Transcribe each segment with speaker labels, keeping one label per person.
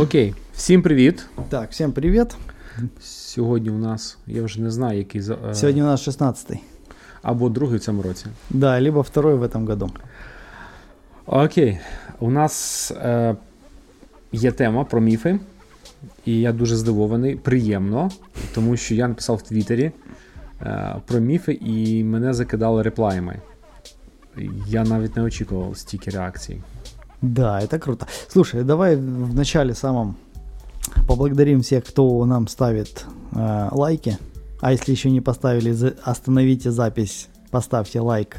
Speaker 1: Окей, всім привіт.
Speaker 2: Так, всем привет.
Speaker 1: Сьогодні у нас, я вже не знаю, який за- е,
Speaker 2: Сегодня у нас 16
Speaker 1: або другий в цьому році.
Speaker 2: Да, либо второй в этом году.
Speaker 1: Окей, у нас е, є тема про міфи, і я дуже здивований, приємно, тому що я написав в Твіттері е, про міфи, і мене закидали реплаями. Я навіть не очікував стільки реакцій.
Speaker 2: Да, это круто. Слушай, давай в начале самом поблагодарим всех, кто нам ставит э, лайки. А если еще не поставили, за- остановите запись, поставьте лайк,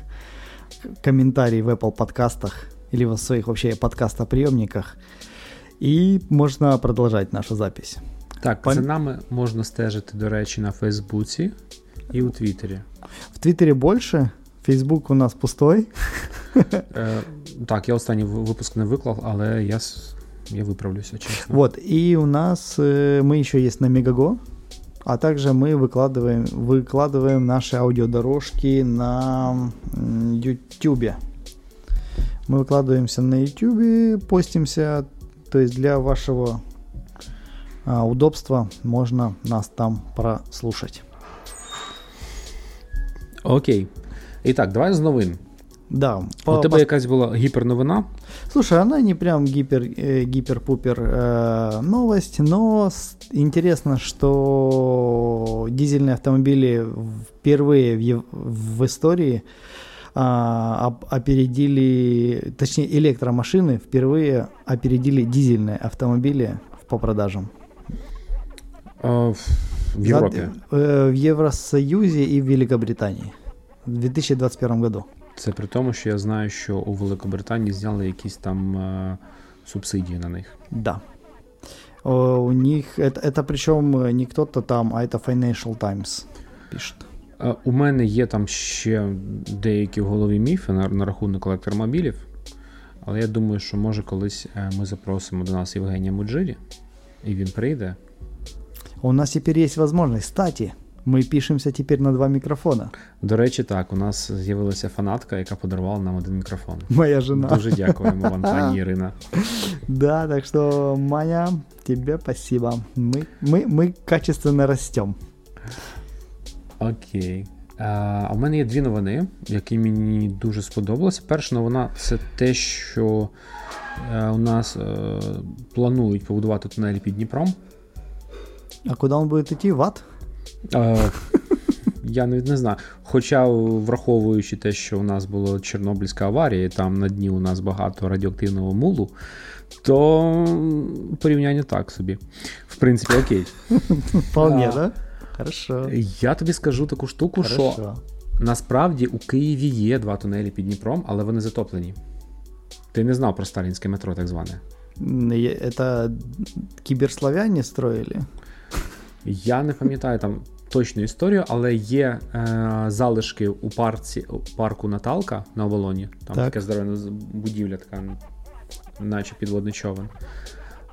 Speaker 2: к- комментарий в Apple подкастах или в своих вообще подкастоприемниках. И можно продолжать нашу запись.
Speaker 1: Так,
Speaker 2: Пам-
Speaker 1: за нами можна стежити, до речі, на Фейсбуці і у Твіттері.
Speaker 2: В Твиттере больше, Фейсбук у нас пустой.
Speaker 1: Так, я останній ви- випуск не виклав, але я, я виправлюся, чесно.
Speaker 2: Вот, и у нас мы еще есть на Мегаго, а также мы выкладываем, выкладываем наши аудиодорожки на YouTube. Мы выкладываемся на YouTube, постимся, то есть для вашего а, удобства можно нас там прослушать.
Speaker 1: Окей. І так, давай з новин.
Speaker 2: Да, по-
Speaker 1: У тебе
Speaker 2: пос-
Speaker 1: якась була гіперновина.
Speaker 2: Слушай, она не прям гипер, э, гипер-пупер э, новость, но с- интересно, что дизельные автомобили впервые в, ев- в истории а, оп- опередили, точнее электромашины впервые опередили дизельные автомобили по продажам.
Speaker 1: е, в- в Європі.
Speaker 2: За- э, в Евросоюзе и в Великобритании в 2021 году.
Speaker 1: Це при тому, що я знаю, що у Великобританії зняли якісь там е, субсидії на них.
Speaker 2: Да. О, У них это, это причем э, не кто-то там, а это Financial Times пишет.
Speaker 1: Е, У мене є там ще деякі в голові міфи на, на рахунок електромобілів, але я думаю, що може колись е, ми запросимо до нас Євгенія Муджирі, і він прийде.
Speaker 2: У нас теперь есть возможность. Кстати, мы пишемся теперь на два микрофона.
Speaker 1: До речі, так, у нас з'явилася фанатка, яка подарувала нам один мікрофон.
Speaker 2: Моя жена.
Speaker 1: Дуже дякуємо вам, пані Ірина.
Speaker 2: Да, так что, Маня, тебе спасибо. Мы, мы, мы качественно растем.
Speaker 1: Окей. Е, А в мене є дві новини, які мені дуже сподобалися. Перша новина це те, що е, у нас е, планують побудувати тунелі під Дніпром.
Speaker 2: А куда он будет идти? В ад?
Speaker 1: Е, Я навіть не знаю. Хоча, враховуючи те, що у нас була Чорнобильська аварія, і там на дні у нас багато радіоактивного мулу, то порівняння так собі. В принципі, окей.
Speaker 2: Вполне, да? Хорошо.
Speaker 1: Я тобі скажу таку штуку, що Насправді у Києві є два тунелі під Дніпром, але вони затоплені. Ти не знав про сталінське метро, так зване.
Speaker 2: Это киберславяне строили?
Speaker 1: Я не пам'ятаю там точну історію, але є е, залишки у парці, парку Наталка на Оболоні. Там
Speaker 2: Так.
Speaker 1: така здоровена будівля, така, наче підводний човен.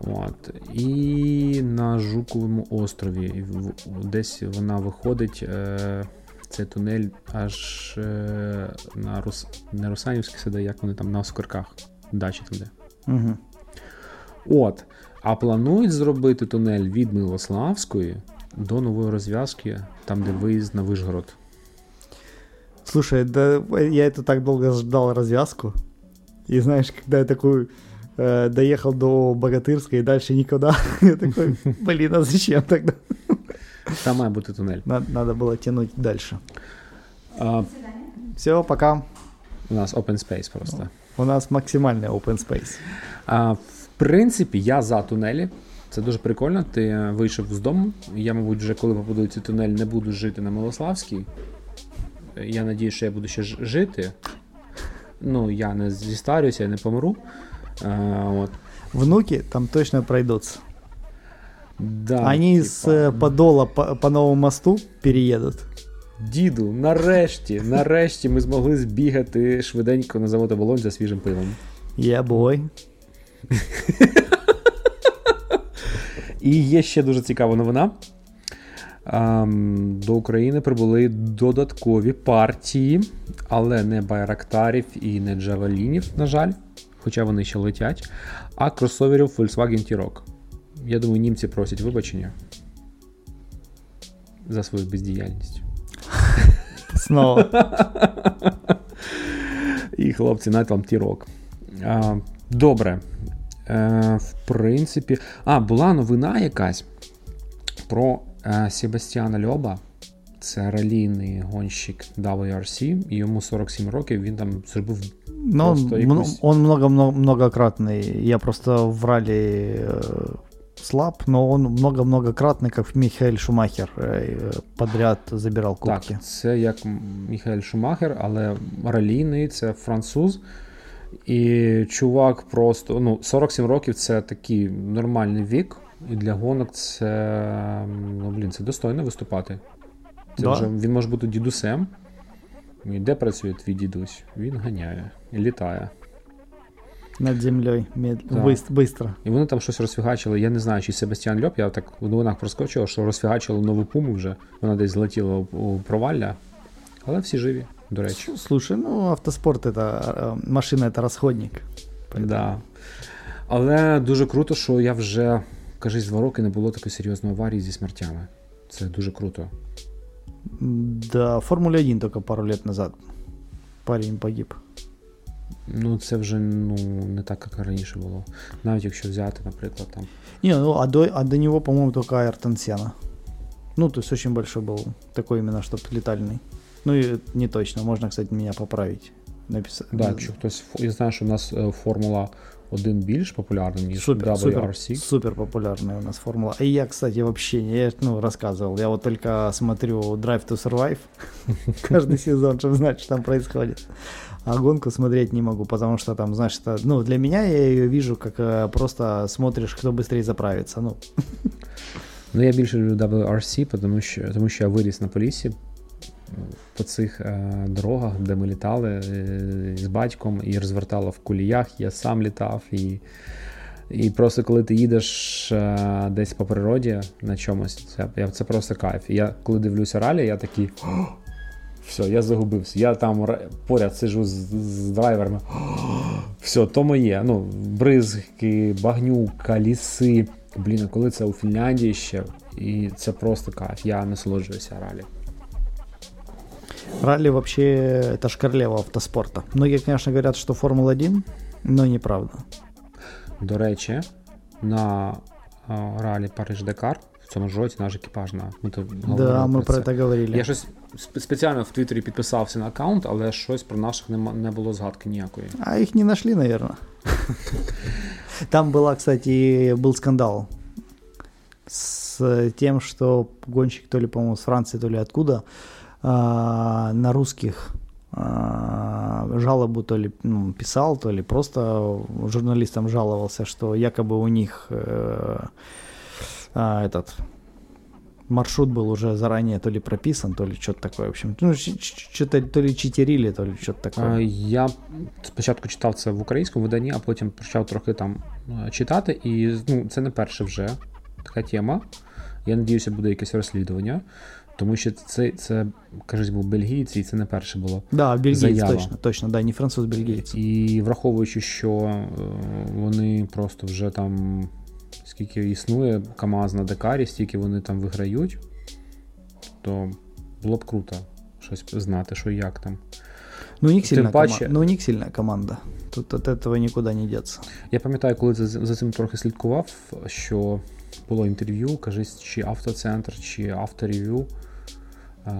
Speaker 1: От. І на Жуковому острові. Десь вона виходить. Е, цей тунель аж е, на Рус... не Русанівські сади, як вони там на Оскарках. Дачі туди.
Speaker 2: Мгм.
Speaker 1: От. А планують зробити тунель від Милославської до нової розв'язки, там, де виїзд на Вишгород.
Speaker 2: Слушай, да я это так долго ждал развязку. И знаешь, когда я такой э, доехал до Богатырска и дальше никуда, я такой, блин, а зачем тогда?
Speaker 1: Там має бути тунель.
Speaker 2: Надо, надо было тянуть дальше.
Speaker 1: А,
Speaker 2: Все, пока.
Speaker 1: у нас open space просто.
Speaker 2: У нас максимальный open space.
Speaker 1: А, в принципі, я за тунелі. Це дуже прикольно. Ти е, вийшов з дому. Я, мабуть, вже коли побудую цей тунель, не буду жити на Милославській. Е, Я надію, що я буду ще жити. Ну, я не зістарюся, я не помру. А, от.
Speaker 2: Внуки там точно пройдутся.
Speaker 1: Да,
Speaker 2: Они
Speaker 1: типа,
Speaker 2: с Подола по, по новому мосту переедут.
Speaker 1: Діду, нарешті, нарешті ми змогли збігати швиденько на завод оболонь за свіжим пивом.
Speaker 2: Я бой.
Speaker 1: І є ще дуже цікава новина. До України прибули додаткові партії, але не байрактарів і не джавелінів, на жаль, хоча вони ще летять, а кросоверів Volkswagen T-Roc. Я думаю, німці просять вибачення за свою бездіяльність.
Speaker 2: Снова.
Speaker 1: І хлопці на там тірок. А, Добре. Е, В принципі. А, була новина якась про е, Себастьяна Льоба. Це ралійний гонщик WRC, і йому 47 років, він там зробив.
Speaker 2: Но он,
Speaker 1: Просто
Speaker 2: мно-
Speaker 1: якусь-
Speaker 2: он много, много, многократный. Я просто в ралли э, слаб, но он много-многократный, как Михаэль Шумахер, э, подряд забирал кубки.
Speaker 1: Так, це як Міхаель Шумахер, але ралійний, це француз. І чувак просто ну, 47 років це такий нормальний вік. І для гонок це. Ну, блін, це достойно виступати. Це
Speaker 2: Да.
Speaker 1: вже, він може бути дідусем. І де працює твій дідусь? Він ганяє і літає.
Speaker 2: Над землей. Мед...
Speaker 1: Да.
Speaker 2: быс- быстро.
Speaker 1: І вони там щось розфігачили. Я не знаю, чи Себастьян Льоп, я так в новинах проскочив, що розфігачили нову пуму вже. Вона десь злетіла у провалля. Але всі живі, до речі.
Speaker 2: Слушай, ну автоспорт это э, машина это расходник.
Speaker 1: Да. Але дуже круто, що я вже, кажись, два роки не було такої серйозної аварії зі смертями. Це дуже круто.
Speaker 2: Да, Формула 1 только пару лет назад. Парень погиб.
Speaker 1: Ну, це вже ну, не так, як раніше було. Навіть якщо взяти, наприклад, там.
Speaker 2: Не, ну а до, а до него, по-моему, только Айртон Сена. Ну, то есть очень большой был. Такой именно, чтобы летальный. Ну и не точно, можно, кстати, меня поправить. Написать.
Speaker 1: Да, якщо хтось. Я знаю, що в нас е, Формула 1 більш популярна, ніж
Speaker 2: Супер, супер,
Speaker 1: WRC.
Speaker 2: супер популярная у нас формула. И я, кстати, вообще не, я, ну, рассказывал. Я вот только смотрю Drive to Survive каждый сезон, чтобы знать, что там происходит. А гонку смотреть не могу, потому что там, знаешь, это, ну, для меня я ее вижу, как э, просто смотришь, кто быстрее заправится. Ну,
Speaker 1: Ну, я більше люблю WRC, тому що, тому що я виріс на полісі По цих е, дорогах, де ми літали е, з батьком і розвертало в куліях, я сам літав. І, і просто коли ти їдеш е, десь по природі на чомусь, це, я- це просто кайф. І я коли дивлюся ралі, я такий. «О, Все, я загубився. Я там поряд сижу з, з драйверами. Все, то моє. Ну, бризки, багнюка, ліси. Блін, коли це у Фінляндії ще, і це просто кайф. Я насолоджуюся ралі.
Speaker 2: ралли вообще это ж королева автоспорта. Многие, конечно, говорят, что Формула-1, но неправда.
Speaker 1: До речі, на а, ралі Париж-Дакар в цьому ж році наш екіпаж на ми то говорили
Speaker 2: Да, мы про
Speaker 1: це.
Speaker 2: это говорили.
Speaker 1: Я щось сп- спеціально в Твіттері підписався на аккаунт, але щось про наших нема- не було згадки ніякої.
Speaker 2: А их не нашли, наверное. Там была, кстати, был скандал с тем, что гонщик, то ли, по-моему, с Франции, то ли откуда, а, на русских а, жалобу то ли ну, писал, то ли просто журналистам жаловался, что якобы у них э, а, этот маршрут был уже заранее то ли прописан, то ли что-то такое, в общем. Ну, ч- ч- что-то то ли читерили, то ли что-то
Speaker 1: А,
Speaker 2: такое.
Speaker 1: Я спочатку читав це в українському виданні, а потім почав трохи там е, читати, і ну, це не перша вже така тема. Я надіюся, буде якесь розслідування, Тому що це, це кажуть, був бельгійці, і це не перше було.
Speaker 2: Да,
Speaker 1: Заява.
Speaker 2: точно, точно, да, не француз, бельгиец.
Speaker 1: І враховуючи, що е, вони просто вже там, скільки існує КАМАЗ на Дакарі, стільки вони там виграють, то було б круто щось знати, що як там.
Speaker 2: Ну, у них
Speaker 1: Тем
Speaker 2: сильная
Speaker 1: паче-
Speaker 2: команда. Ну, у них сильная команда. Тут от этого никуда не деться.
Speaker 1: Я пам'ятаю, коли за, за цим трохи слідкував, що було інтерв'ю, кажись, чи автоцентр, чи авторев'ю. е,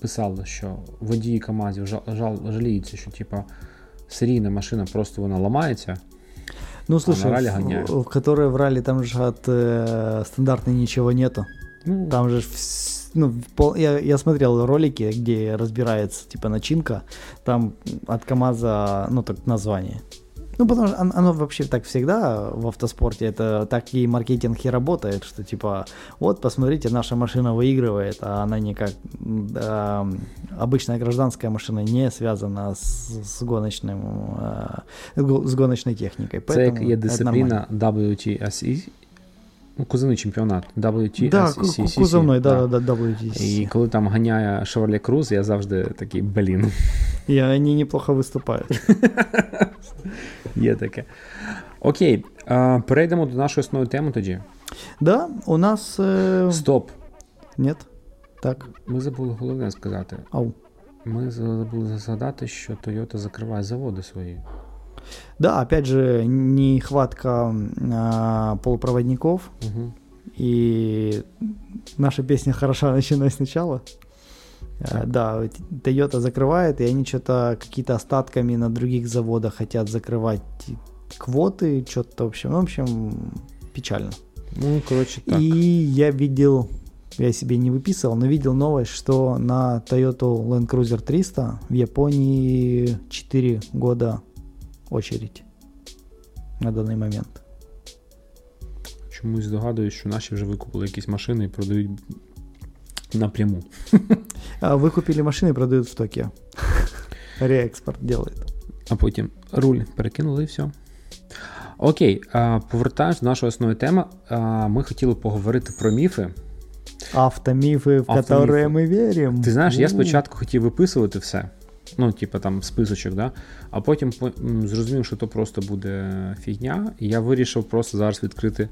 Speaker 1: Писали, що водії КАМАЗів жал, жал, жаліються, що типа серійна машина просто вона ламається.
Speaker 2: Ну, слушай,
Speaker 1: ралли
Speaker 2: в,
Speaker 1: гоняют.
Speaker 2: в которые в ралли там же от э, стандартной ничего нету.
Speaker 1: Ну,
Speaker 2: Там же, вс- ну, пол- я, я смотрел ролики, где разбирается, типа, начинка. Там от КамАЗа, ну, так название. Ну, потому что он- оно вообще так всегда в автоспорте, это так и маркетинг и работает, что типа, вот, посмотрите, наша машина выигрывает, а она никак, да, обычная гражданская машина не связана с, с гоночным, э, с гоночной техникой.
Speaker 1: це як
Speaker 2: Поэтому
Speaker 1: є дисципліна WTSE, кузовний чемпіонат. WTSE.
Speaker 2: Да, ку- ку- да, да, да, WTC.
Speaker 1: І коли там ганяє Chevrolet Cruze, я завжди такий, блін.
Speaker 2: И они неплохо выступают.
Speaker 1: Є таке. Окей, перейдемо до нашої основної теми тоді.
Speaker 2: Да, у нас... э,
Speaker 1: Стоп.
Speaker 2: Нет? Так,
Speaker 1: Ми забули головне сказати.
Speaker 2: ау.
Speaker 1: Ми забули згадати, що Toyota закриває заводи свої.
Speaker 2: Да, опять же, нехватка а, полупроводников,
Speaker 1: Угу.
Speaker 2: и наша песня хороша, начиная сначала. А,
Speaker 1: Так.
Speaker 2: Да, Toyota закрывает, и они что-то какие-то остатками на других заводах хотят закрывать квоты, что-то, в общем, ну, в общем, печально.
Speaker 1: Ну, коротше, так.
Speaker 2: И я видел, я себе не выписывал, но видел новость, что на Toyota Land Cruiser 300 в Японии 4 года очередь на данный момент.
Speaker 1: Чомусь здогадуюсь, що наші вже викупили якісь машини і продають напряму.
Speaker 2: А вы купили машины и продают в Токио. Реэкспорт делает.
Speaker 1: А потім руль перекинули і все. Окей, а, повертаємось до нашої основної теми. А, Ми хотіли поговорити про міфи.
Speaker 2: Автомифы, в
Speaker 1: Автомифы.
Speaker 2: которые мы верим.
Speaker 1: Ти знаєш, я
Speaker 2: У.
Speaker 1: спочатку хотів виписувати все. Ну, типу там списочок, да? а потім по- м, зрозумів, що то просто буде фігня. І я вирішив просто зараз відкрити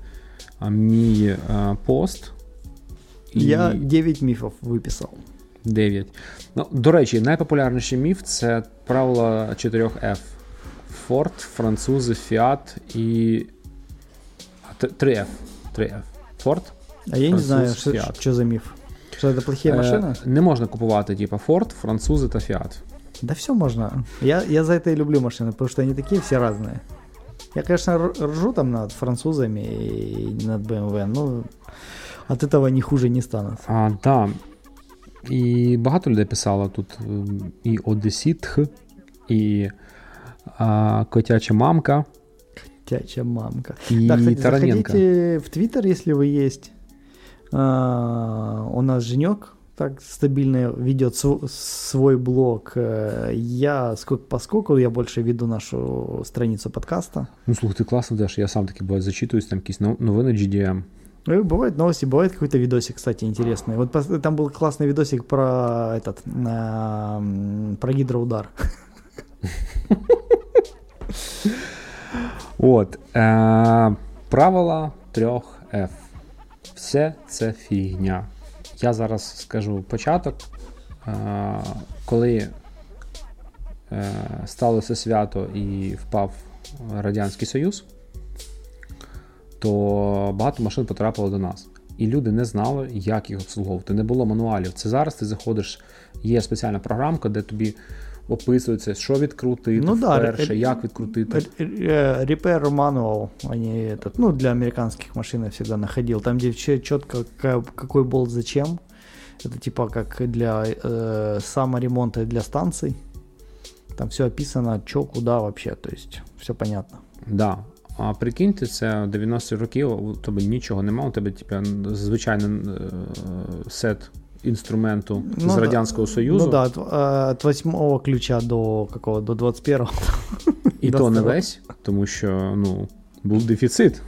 Speaker 1: а, мій а, пост. І
Speaker 2: Я 9 мифов выписал.
Speaker 1: 9. Ну, до речі, найпопулярніший міф це правило 4F. Ford, французи, Fiat і. а, т- 3F. 3F. Ford.
Speaker 2: А я не
Speaker 1: Француз,
Speaker 2: знаю, что,
Speaker 1: Fiat.
Speaker 2: что за миф. Что это плохие
Speaker 1: Е,
Speaker 2: машины?
Speaker 1: не можна купувати, типу, Ford, французи та Fiat.
Speaker 2: Да все можно. Я, я за это и люблю машины, потому что они такие все разные. Я, конечно, р- ржу там над французами и над BMW, но от этого не хуже не станут.
Speaker 1: А, да. І багато людей писало тут ем, і Одесітх, і а, Котяча мамка,
Speaker 2: Тяча мамка.
Speaker 1: і
Speaker 2: Да, кстати,
Speaker 1: Тараненко.
Speaker 2: заходите в Твиттер, если вы есть. А, у нас Женек так стабильно ведет св- свой блог. Э, Я сколько поскольку я больше веду нашу страницу подкаста.
Speaker 1: Ну, слухай, ти класно ведеш, я сам таки буває зачитуюсь, там якісь нов- новини GDM.
Speaker 2: Ну, и бывают новости, бывает какой-то видосик, кстати, интересный. Вот пос- там был классный видосик про этот, а, м, про гидроудар.
Speaker 1: От. Е, правила 3F. Все це фігня. Я зараз скажу початок. Е, коли е, сталося свято і впав Радянський Союз, то багато машин потрапило до нас. І люди не знали, як їх обслуговувати. Не було мануалів. Це зараз ти заходиш, є спеціальна програмка, де тобі описується, що відкрутити
Speaker 2: Ну да,
Speaker 1: вперше,
Speaker 2: ре-
Speaker 1: як відкрутити.
Speaker 2: Р- э, Repair manual, они этот, ну, для американских машин я всегда находил. Там, где четко какой болт зачем. Это типа как для э, саморемонта для станций. Там все описано, что, куда вообще, то есть все понятно.
Speaker 1: Да. А прикиньте, це 90-ті роки, у тебе нічого немає, у тебе типу, звичайний е, сет інструменту з
Speaker 2: Ну да.
Speaker 1: Радянського Союзу,
Speaker 2: Ну да, от, э, от восьмого ключа до какого, до 21
Speaker 1: і
Speaker 2: до
Speaker 1: то не
Speaker 2: старого.
Speaker 1: весь, тому що ну, був дефіцит.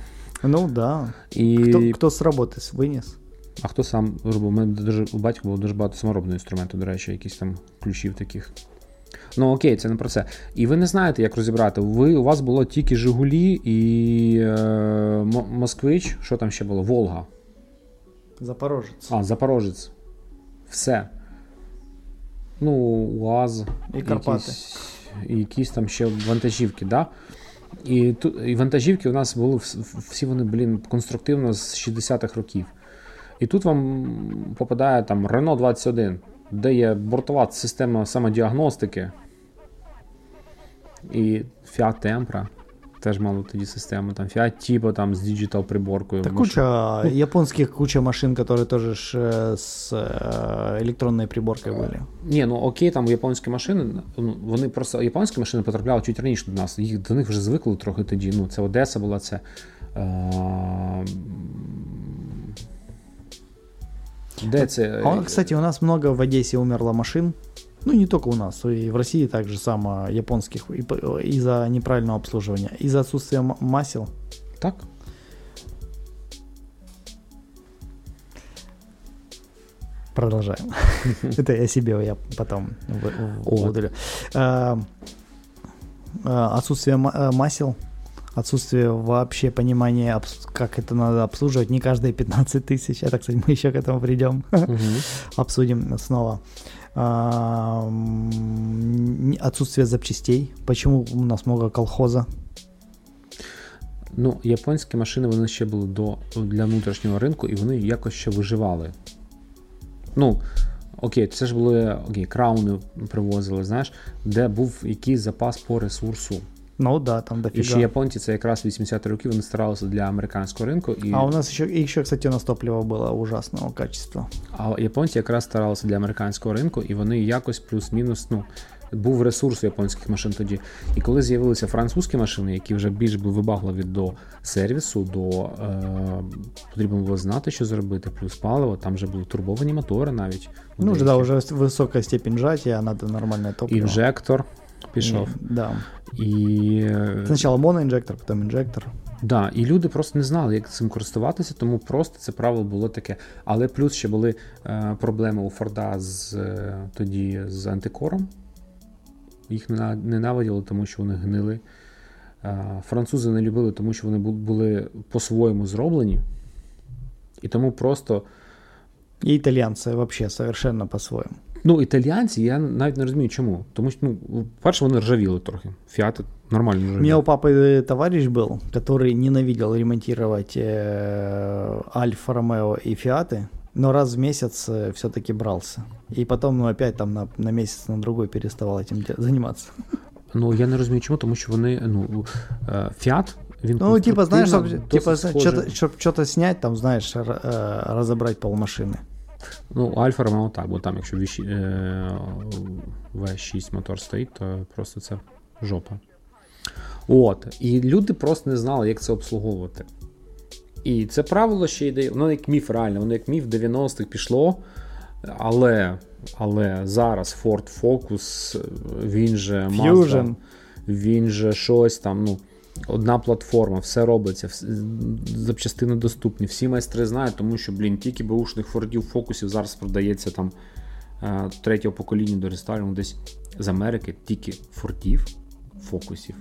Speaker 2: Ну да.
Speaker 1: І...
Speaker 2: Кто, кто с работы с- вынес?
Speaker 1: А хто сам робив? У мене дуже у батька було дуже багато саморобного інструменту, до речі, якісь там ключів таких. Ну окей, це не про це. І ви не знаєте, як розібрати. Ви, у вас було тільки Жигулі і е, М- Москвич, що там ще було? Волга.
Speaker 2: Запорожец.
Speaker 1: А, Запорожець. Все. Ну, УАЗ.
Speaker 2: І Карпати.
Speaker 1: Якісь, і якісь там ще вантажівки, да? І, тут, і вантажівки у нас були всі вони, блін, конструктивно з 60-х років. І тут вам попадає там Renault 21, де є бортова система самодіагностики. І Fiat Tempra теж мало тоді систему. Там Fiat Tipo там з діджитал приборкою.
Speaker 2: Да
Speaker 1: Маш-
Speaker 2: куча японских куча машин, которые тоже ж, э, с э, электронной приборкой были.
Speaker 1: Ні, ну окей, там японські машини, ну, вони просто японські машини потрапляли чуть раніше до нас. Їх до них вже звикли трохи тоді. Ну, це Одеса була, це. Е... Де це?
Speaker 2: А, кстати, у нас много в Одессе умерло машин. Ну, не только у нас, и в России так же само японских из-за неправильного обслуживания, из-за отсутствия масел.
Speaker 1: Так?
Speaker 2: Продолжаем. Это я себе я потом удалю. А, а, отсутствие э, масел, отсутствие вообще понимания, как это надо обслуживать, не каждые 15 тысяч. Это, кстати, мы еще к этому придем, обсудим снова. Отсутствие запчастей. Почему у нас много колхоза?
Speaker 1: Ну, японські машини вони ще були до, для внутрішнього ринку і вони якось ще виживали. Ну, окей, це ж були окей, крауни привозили, знаєш, де був якийсь запас по ресурсу.
Speaker 2: Ну да, там дофига.
Speaker 1: І ще японці, це якраз 80-ті роки, вони старалися для американського ринку. І...
Speaker 2: А у нас ще, і ще, кстати, у нас топливо було ужасного качества.
Speaker 1: А японці якраз старалися для американського ринку, і вони якось плюс-мінус, ну, був ресурс японських машин тоді. І коли з'явилися французькі машини, які вже більш були вибагливі до сервісу, до е, потрібно було знати, що зробити, плюс паливо, там вже були турбовані мотори навіть.
Speaker 2: Ну, вже, да, вже висока степень жаття, треба нормальне топливо.
Speaker 1: Інжектор пішов.
Speaker 2: Да.
Speaker 1: І...
Speaker 2: Спочатку моноінжектор, потім інжектор.
Speaker 1: Да, і люди просто не знали, як цим користуватися, тому просто це правило було таке. Але плюс ще були е, проблеми у Форда з е, тоді з антикором. Їх ненавиділи, тому що вони гнили. Французи не любили, тому що вони були по-своєму зроблені. І тому просто.
Speaker 2: І італійці взагалі совершенно по-своєму.
Speaker 1: Ну, італійці, я навіть не розумію, чому. Тому що, ну, перше, вони ржавіли трохи. Фіати нормально ржавіли.
Speaker 2: У меня у папы товарищ был, который ненавидел ремонтировать Альфа Ромео и Фиаты, но раз в месяц э, все-таки брался. И потом, ну, опять там на, на месяц, на другой переставал этим заниматься.
Speaker 1: Ну, я не розумію, чому, тому що вони, ну, Фіат, він
Speaker 2: Ну, типа, знаєш, щоб, типа, щоб щось зняти, там, знаєш, розібрати полмашини.
Speaker 1: Ну, Альфа Ромео так, бо там, якщо V6 мотор стоїть, то просто це жопа. От. І люди просто не знали, як це обслуговувати. І це правило ще йде, воно як міф реально, воно як міф 90-х пішло. Але але зараз Ford Focus, він же Mazda, він же щось там. ну, Одна платформа, все робиться, запчастини доступні. Всі майстри знають, тому що, блін, тільки бушних фордів фокусів зараз продається там е, третього покоління до рестайлінгу десь з Америки, тільки фордів, фокусів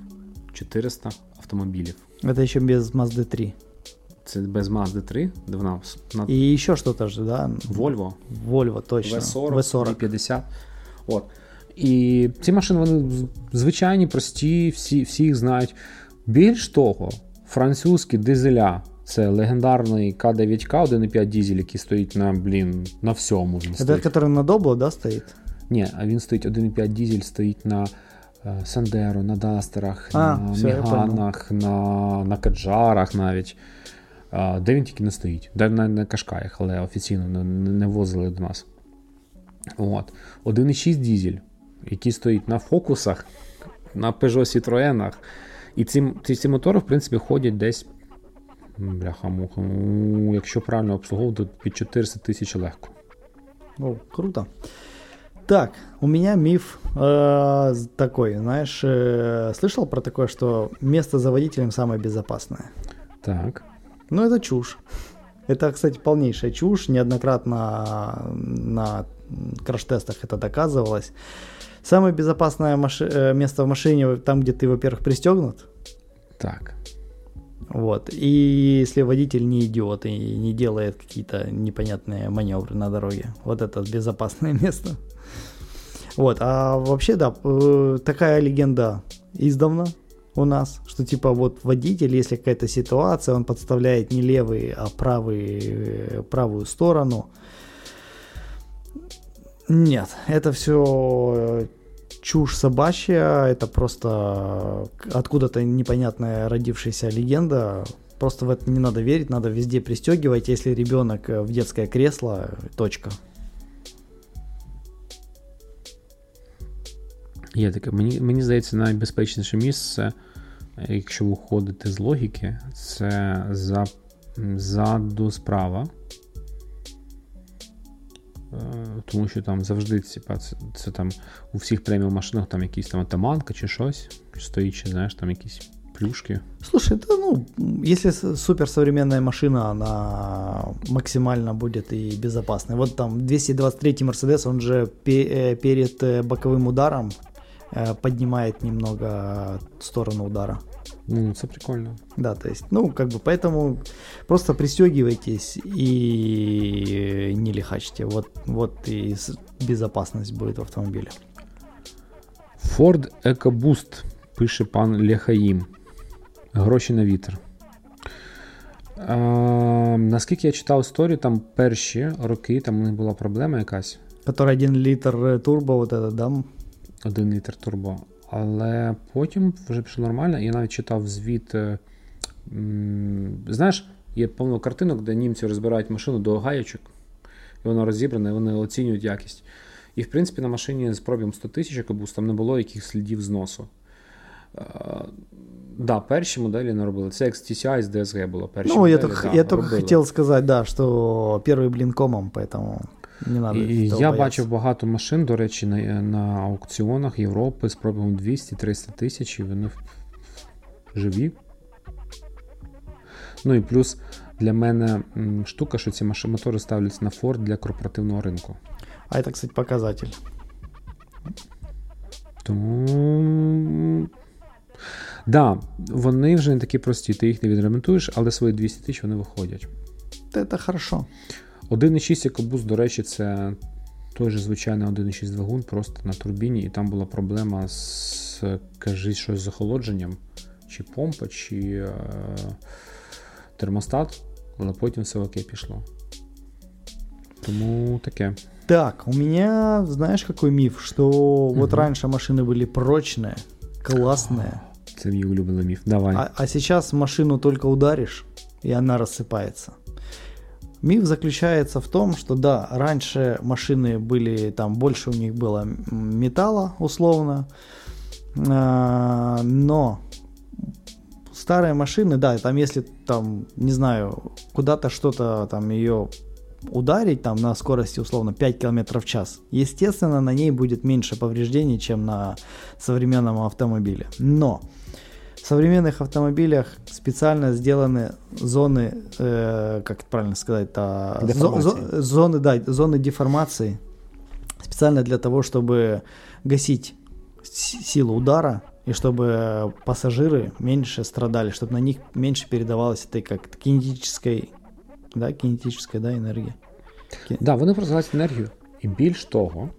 Speaker 1: 400 автомобілів.
Speaker 2: Це ще без Mazda 3.
Speaker 1: Це без Mazda 3, де вона
Speaker 2: на... І ще щось ж, да?
Speaker 1: Volvo.
Speaker 2: Volvo, точно.
Speaker 1: V40, V40. 50 От. І ці машини вони звичайні, прості, всі всі їх знають. Більш того, французькі дизеля. Це легендарний К9К 1.5 дизель, який стоїть на блін, на всьому. Він
Speaker 2: Це, який на Добло, да, стоїть?
Speaker 1: Ні, а він стоїть 1.5 дизель, стоїть на Сандеро, на Дастерах, а, на все, Міганах, на на Каджарах навіть. Де він тільки не стоїть. Де на, на Кашкаях, але офіційно не, не возили до нас. От. 1.6 дизель, який стоїть на фокусах, на Peugeot Citroenах. І ці ці, ці мотори, в принципі, ходять десь. Бляха-муха, якщо правильно обслуговувати, під 400 тисяч легко.
Speaker 2: О, круто. Так, у меня миф э, такой, знаешь, э, слышал про такое, что место за водителем самое безопасное?
Speaker 1: Так.
Speaker 2: Ну, это чушь. Это, кстати, полнейшая чушь. Неоднократно на краш-тестах это доказывалось. Самое безопасное маши- э, место в машине там, где ты, во-первых, пристегнут.
Speaker 1: Так.
Speaker 2: Вот. И если водитель не идиот и не делает какие-то непонятные маневры на дороге. Вот это безопасное место. Вот, а вообще, да, э, такая легенда издавна у нас, что типа вот водитель, если какая-то ситуация, он подставляет не левый, а правый, э, правую сторону. Нет, это все чушь собачья, это просто откуда-то непонятная родившаяся легенда. Просто в это не надо верить, надо везде пристегивать. Если ребенок в детское кресло, точка.
Speaker 1: Є таке. Мені мені здається, найбезпечніше місце, якщо виходити з логіки, це за, ззаду справа. Е, тому що там завжди типа, це, це там у всіх преміум машинах там якийсь там атаманка чи щось. Стоїть, чи знаєш, там якийсь плюшки.
Speaker 2: Слушай, да ну, если с- суперсовременная машина, она максимально будет и безопасной. Вот там 223 Мерседес, он же пе- э, перед э, боковым ударом э, поднимает немного сторону удара.
Speaker 1: Ну, це прикольно.
Speaker 2: Да, то есть, ну, как бы, поэтому просто пристегивайтесь и не лихачьте. Вот, вот и с- безопасность будет в автомобиле.
Speaker 1: Ford EcoBoost, пише пан Лехаїм. Гроші на вітер. А, наскільки я читав історію, там перші роки там у них була проблема якась.
Speaker 2: Который 1 литр э, турбо, вот это, да?
Speaker 1: 1 літр турбо. Але потім вже пішло нормально, я навіть читав звіт. е, Знаєш, є повно картинок, де німці розбирають машину до гаєчок, і вона розібрана, і вони оцінюють якість. І, в принципі, на машині з пробігом 100 тисяч екобус там не було яких слідів зносу. Е, да, перші моделі не робили. Це як з TCI, з DSG було. Перші
Speaker 2: Ну, я
Speaker 1: моделі,
Speaker 2: только,
Speaker 1: да,
Speaker 2: я только хотел сказать, да, что первый блин комом, поэтому.
Speaker 1: І
Speaker 2: этого
Speaker 1: я
Speaker 2: бояться.
Speaker 1: бачив багато машин, до речі, на, на аукціонах Європи з пробігом 200-300 тисяч, і вони в- живі. Ну і плюс для мене м, штука, що ці машини мотори ставляться на Ford для корпоративного ринку.
Speaker 2: А это, кстати, показатель.
Speaker 1: Тому. Да, вони вже не такі прості, ти їх не відремонтуєш, але свої 200 тисяч вони виходять.
Speaker 2: Да Это хорошо.
Speaker 1: 1,6 екобус, до речі, це той же звичайний 1,6 двигун, просто на турбіні, і там була проблема з, кажись, щось з охолодженням, чи помпа, чи е, термостат, але потім все окей пішло. Тому таке.
Speaker 2: Так, у меня, знаешь, какой миф, что вот
Speaker 1: Мгм.
Speaker 2: раньше машины были прочные, классные,
Speaker 1: Це мій улюблений міф. Давай.
Speaker 2: а, а сейчас машину только ударишь, и она рассыпается. Миф заключается в том, что да, раньше машины были, там больше у них было металла, условно, а, но старые машины, да, там если там, не знаю, куда-то что-то там ее ударить там на скорости условно 5 км в час, естественно, на ней будет меньше повреждений, чем на современном автомобиле. Но в современных автомобилях специально сделаны зоны, э, как это правильно сказать, а, зо-
Speaker 1: Деформации.
Speaker 2: зо- зоны, да, зоны деформации специально для того, чтобы гасить с- силу удара и чтобы пассажиры меньше страдали, чтобы на них меньше передавалось этой как кинетической, да, кинетической, да, энергии.
Speaker 1: Да, вони прозивають енергію. І більш того,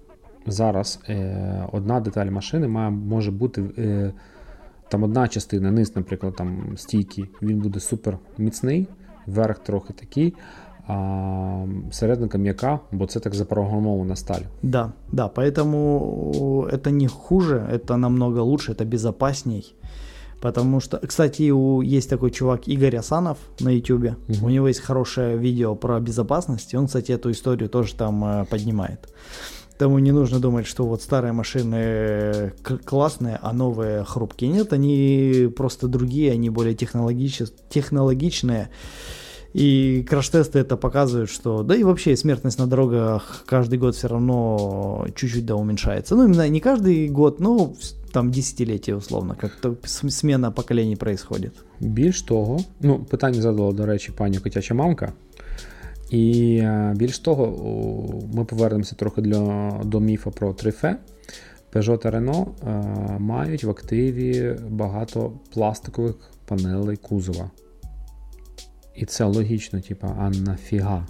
Speaker 1: зараз е, одна деталь машини має, може бути. Е, там одна частина, низ, наприклад, там стійки, він буде супер міцний, верх трохи такий, а серединка м'яка, бо це так запрограмована сталь.
Speaker 2: Да, да, поэтому это не хуже, это намного лучше, это безопасней. Потому что, кстати, у, есть такой чувак Игорь Асанов на YouTube.
Speaker 1: Мгм.
Speaker 2: У него есть хорошее видео про безопасность. И он, кстати, эту историю тоже там э, поднимает. Тому не нужно думать, что вот старые машины э, к- классные, а новые хрупкие. Нет, они просто другие, они более технологичес- технологичные. И краш-тесты это показывают, что... Да и вообще смертность на дорогах каждый год все равно чуть-чуть да уменьшается. Ну, именно не каждый год, но в- там десятилетие условно, как-то с- смена поколений происходит.
Speaker 1: Більш того, ну, питання задала, до речі, пані котяча мамка. І е, більш того, ми повернемося трохи для, до міфа про трифе. Peugeot та Renault е, мають в активі багато пластикових панелей кузова. І це логічно, типа, а нафіга?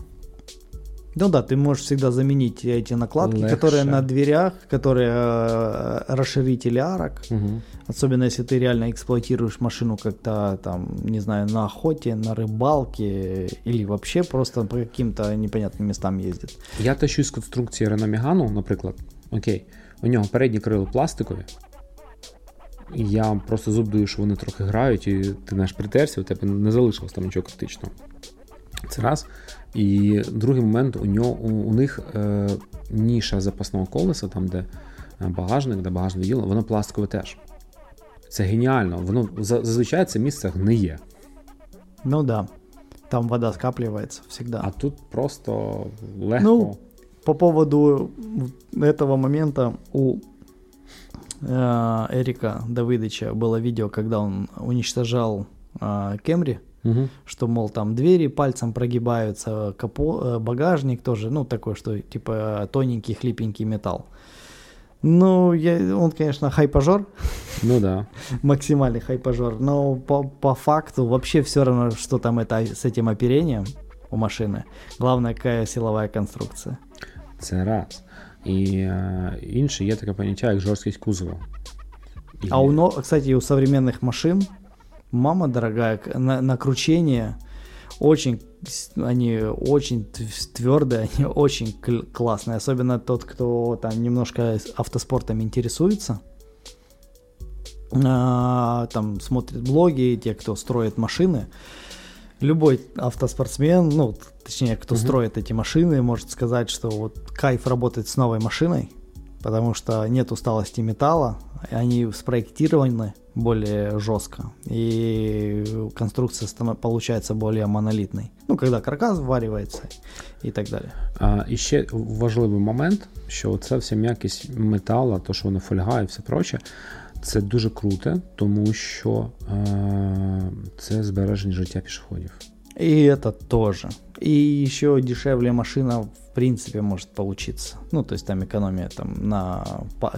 Speaker 2: Ну да, ты можешь всегда заменить эти накладки,
Speaker 1: Легче.
Speaker 2: которые на дверях, которые э, расширители арок.
Speaker 1: Угу.
Speaker 2: Особенно если ты реально эксплуатируешь машину как-то там, не знаю, на охоте, на рыбалке или вообще просто по каким-то непонятным местам ездит.
Speaker 1: Я тащусь з конструкції Renault Megane, наприклад. Окей, у нього передні крила пластикові. І Я просто зуб даю, що вони трохи грають, і ти наш притерся, у тебе не залишилось там нічого критичного. Це раз. І другий момент, у нього у, у них е, ніша запасного колеса, там, де е, багажник, де багажне відділо, воно пластикове теж. Це геніально. Воно за- зазвичай це місце гниє.
Speaker 2: Ну да, там вода скапливается всегда.
Speaker 1: А тут просто легко.
Speaker 2: Ну, По поводу этого момента у э, Эрика Давыдыча было видео, когда он уничтожал э, Кемри,
Speaker 1: Угу.
Speaker 2: что, мол, там двери пальцем прогибаются, капо, э, багажник тоже, ну, такой, что, типа, тоненький, хлипенький металл. Ну, я, он, конечно, хайпажор,
Speaker 1: Ну да.
Speaker 2: максимальный хайпажор, но по, по факту вообще все равно, что там это с этим оперением у машины. Главное, какая силовая конструкция.
Speaker 1: Це раз. І е, інше є таке поняття, як жорсткість кузова. І-
Speaker 2: А у, но- кстати, у современных машин, мама дорогая, на, на кручение очень, они очень твердые, они очень кл- классные. Особенно тот, кто там немножко автоспортом интересуется. А, там смотрит блоги, те, кто строит машины. Любой автоспортсмен, ну, точнее, кто
Speaker 1: Мгм.
Speaker 2: строит эти машины, может сказать, что вот кайф работать с новой машиной, потому что нет усталости металла, они спроектированы более жестко, и конструкция станов- получается более монолитной. Ну, когда каркас вваривается и так далее.
Speaker 1: А, і ще важливий момент, що це вся м'якість метала, то, що воно фольга і все проче, це дуже круте, тому що е, це збереження життя пішоходів.
Speaker 2: И это тоже. И еще дешевле машина в принципе может получиться. Ну, то есть там экономия там на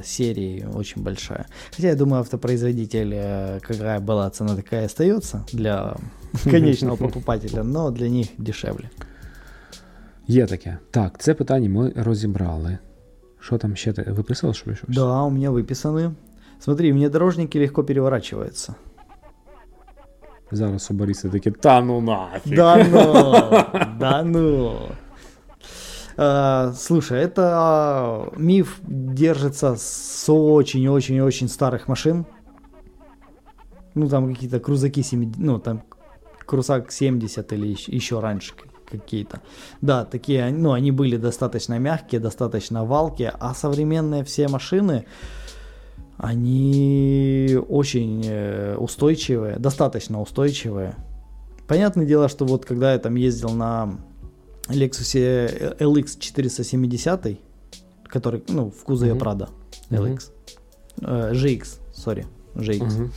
Speaker 2: серии очень большая. Хотя я думаю, автопроизводитель, э, какая была цена, такая и остается для конечного покупателя, но для них дешевле.
Speaker 1: Є таке. Так, це питання ми розібрали. Що там ще ти виписав, що щось?
Speaker 2: Да, у меня выписаны. Смотри, внедорожники легко переворачиваются.
Speaker 1: Зараз оборіться такі, та ну нафіг.
Speaker 2: Да ну, да ну. А, Слушай, это миф держится с очень-очень-очень старых машин. Ну, там какие-то крузаки 70, ну, там крузак 70 или ещ- еще раньше к- какие-то. Да, такие, ну, они были достаточно мягкие, достаточно валкие, а современные все машины, они очень э, устойчивые, достаточно устойчивые. Понятное дело, что вот когда я там ездил на Lexus LX 470, который, ну, в кузове
Speaker 1: Мгм.
Speaker 2: Prado. LX, э, GX, сори, GX.
Speaker 1: Мгм.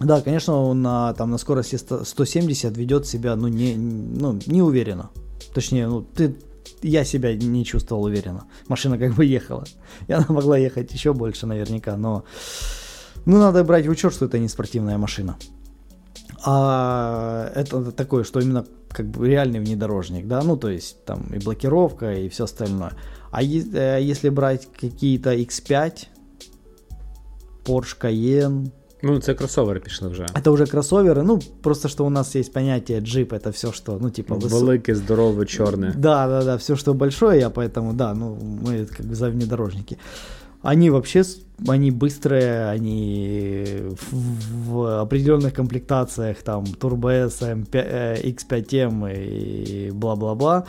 Speaker 2: Да, конечно, он на, там, на скорости 100 170 ведет себя, ну, не, ну, неуверенно. Точнее, ну, ты, я себя не чувствовал уверенно. Машина как бы ехала. И она могла ехать еще больше наверняка, но... Ну, надо брать в учет, что это не спортивная машина. А это такое, что именно как бы реальный внедорожник, да, ну, то есть там и блокировка, и все остальное. А е- э, если брать какие-то X5, Porsche Cayenne,
Speaker 1: Ну, це кросовери пішли вже.
Speaker 2: это уже кроссоверы, ну, просто что у нас есть понятие джип, это все, что, ну, типа, высо-
Speaker 1: Велике, здорове, чорне.
Speaker 2: Да, да, да, все, что большое, я поэтому, да, ну, мы как бы за внедорожники. Они вообще, они быстрые, они в, в определенных комплектациях, там, Turbo S, M5, э, X5M и бла-бла-бла,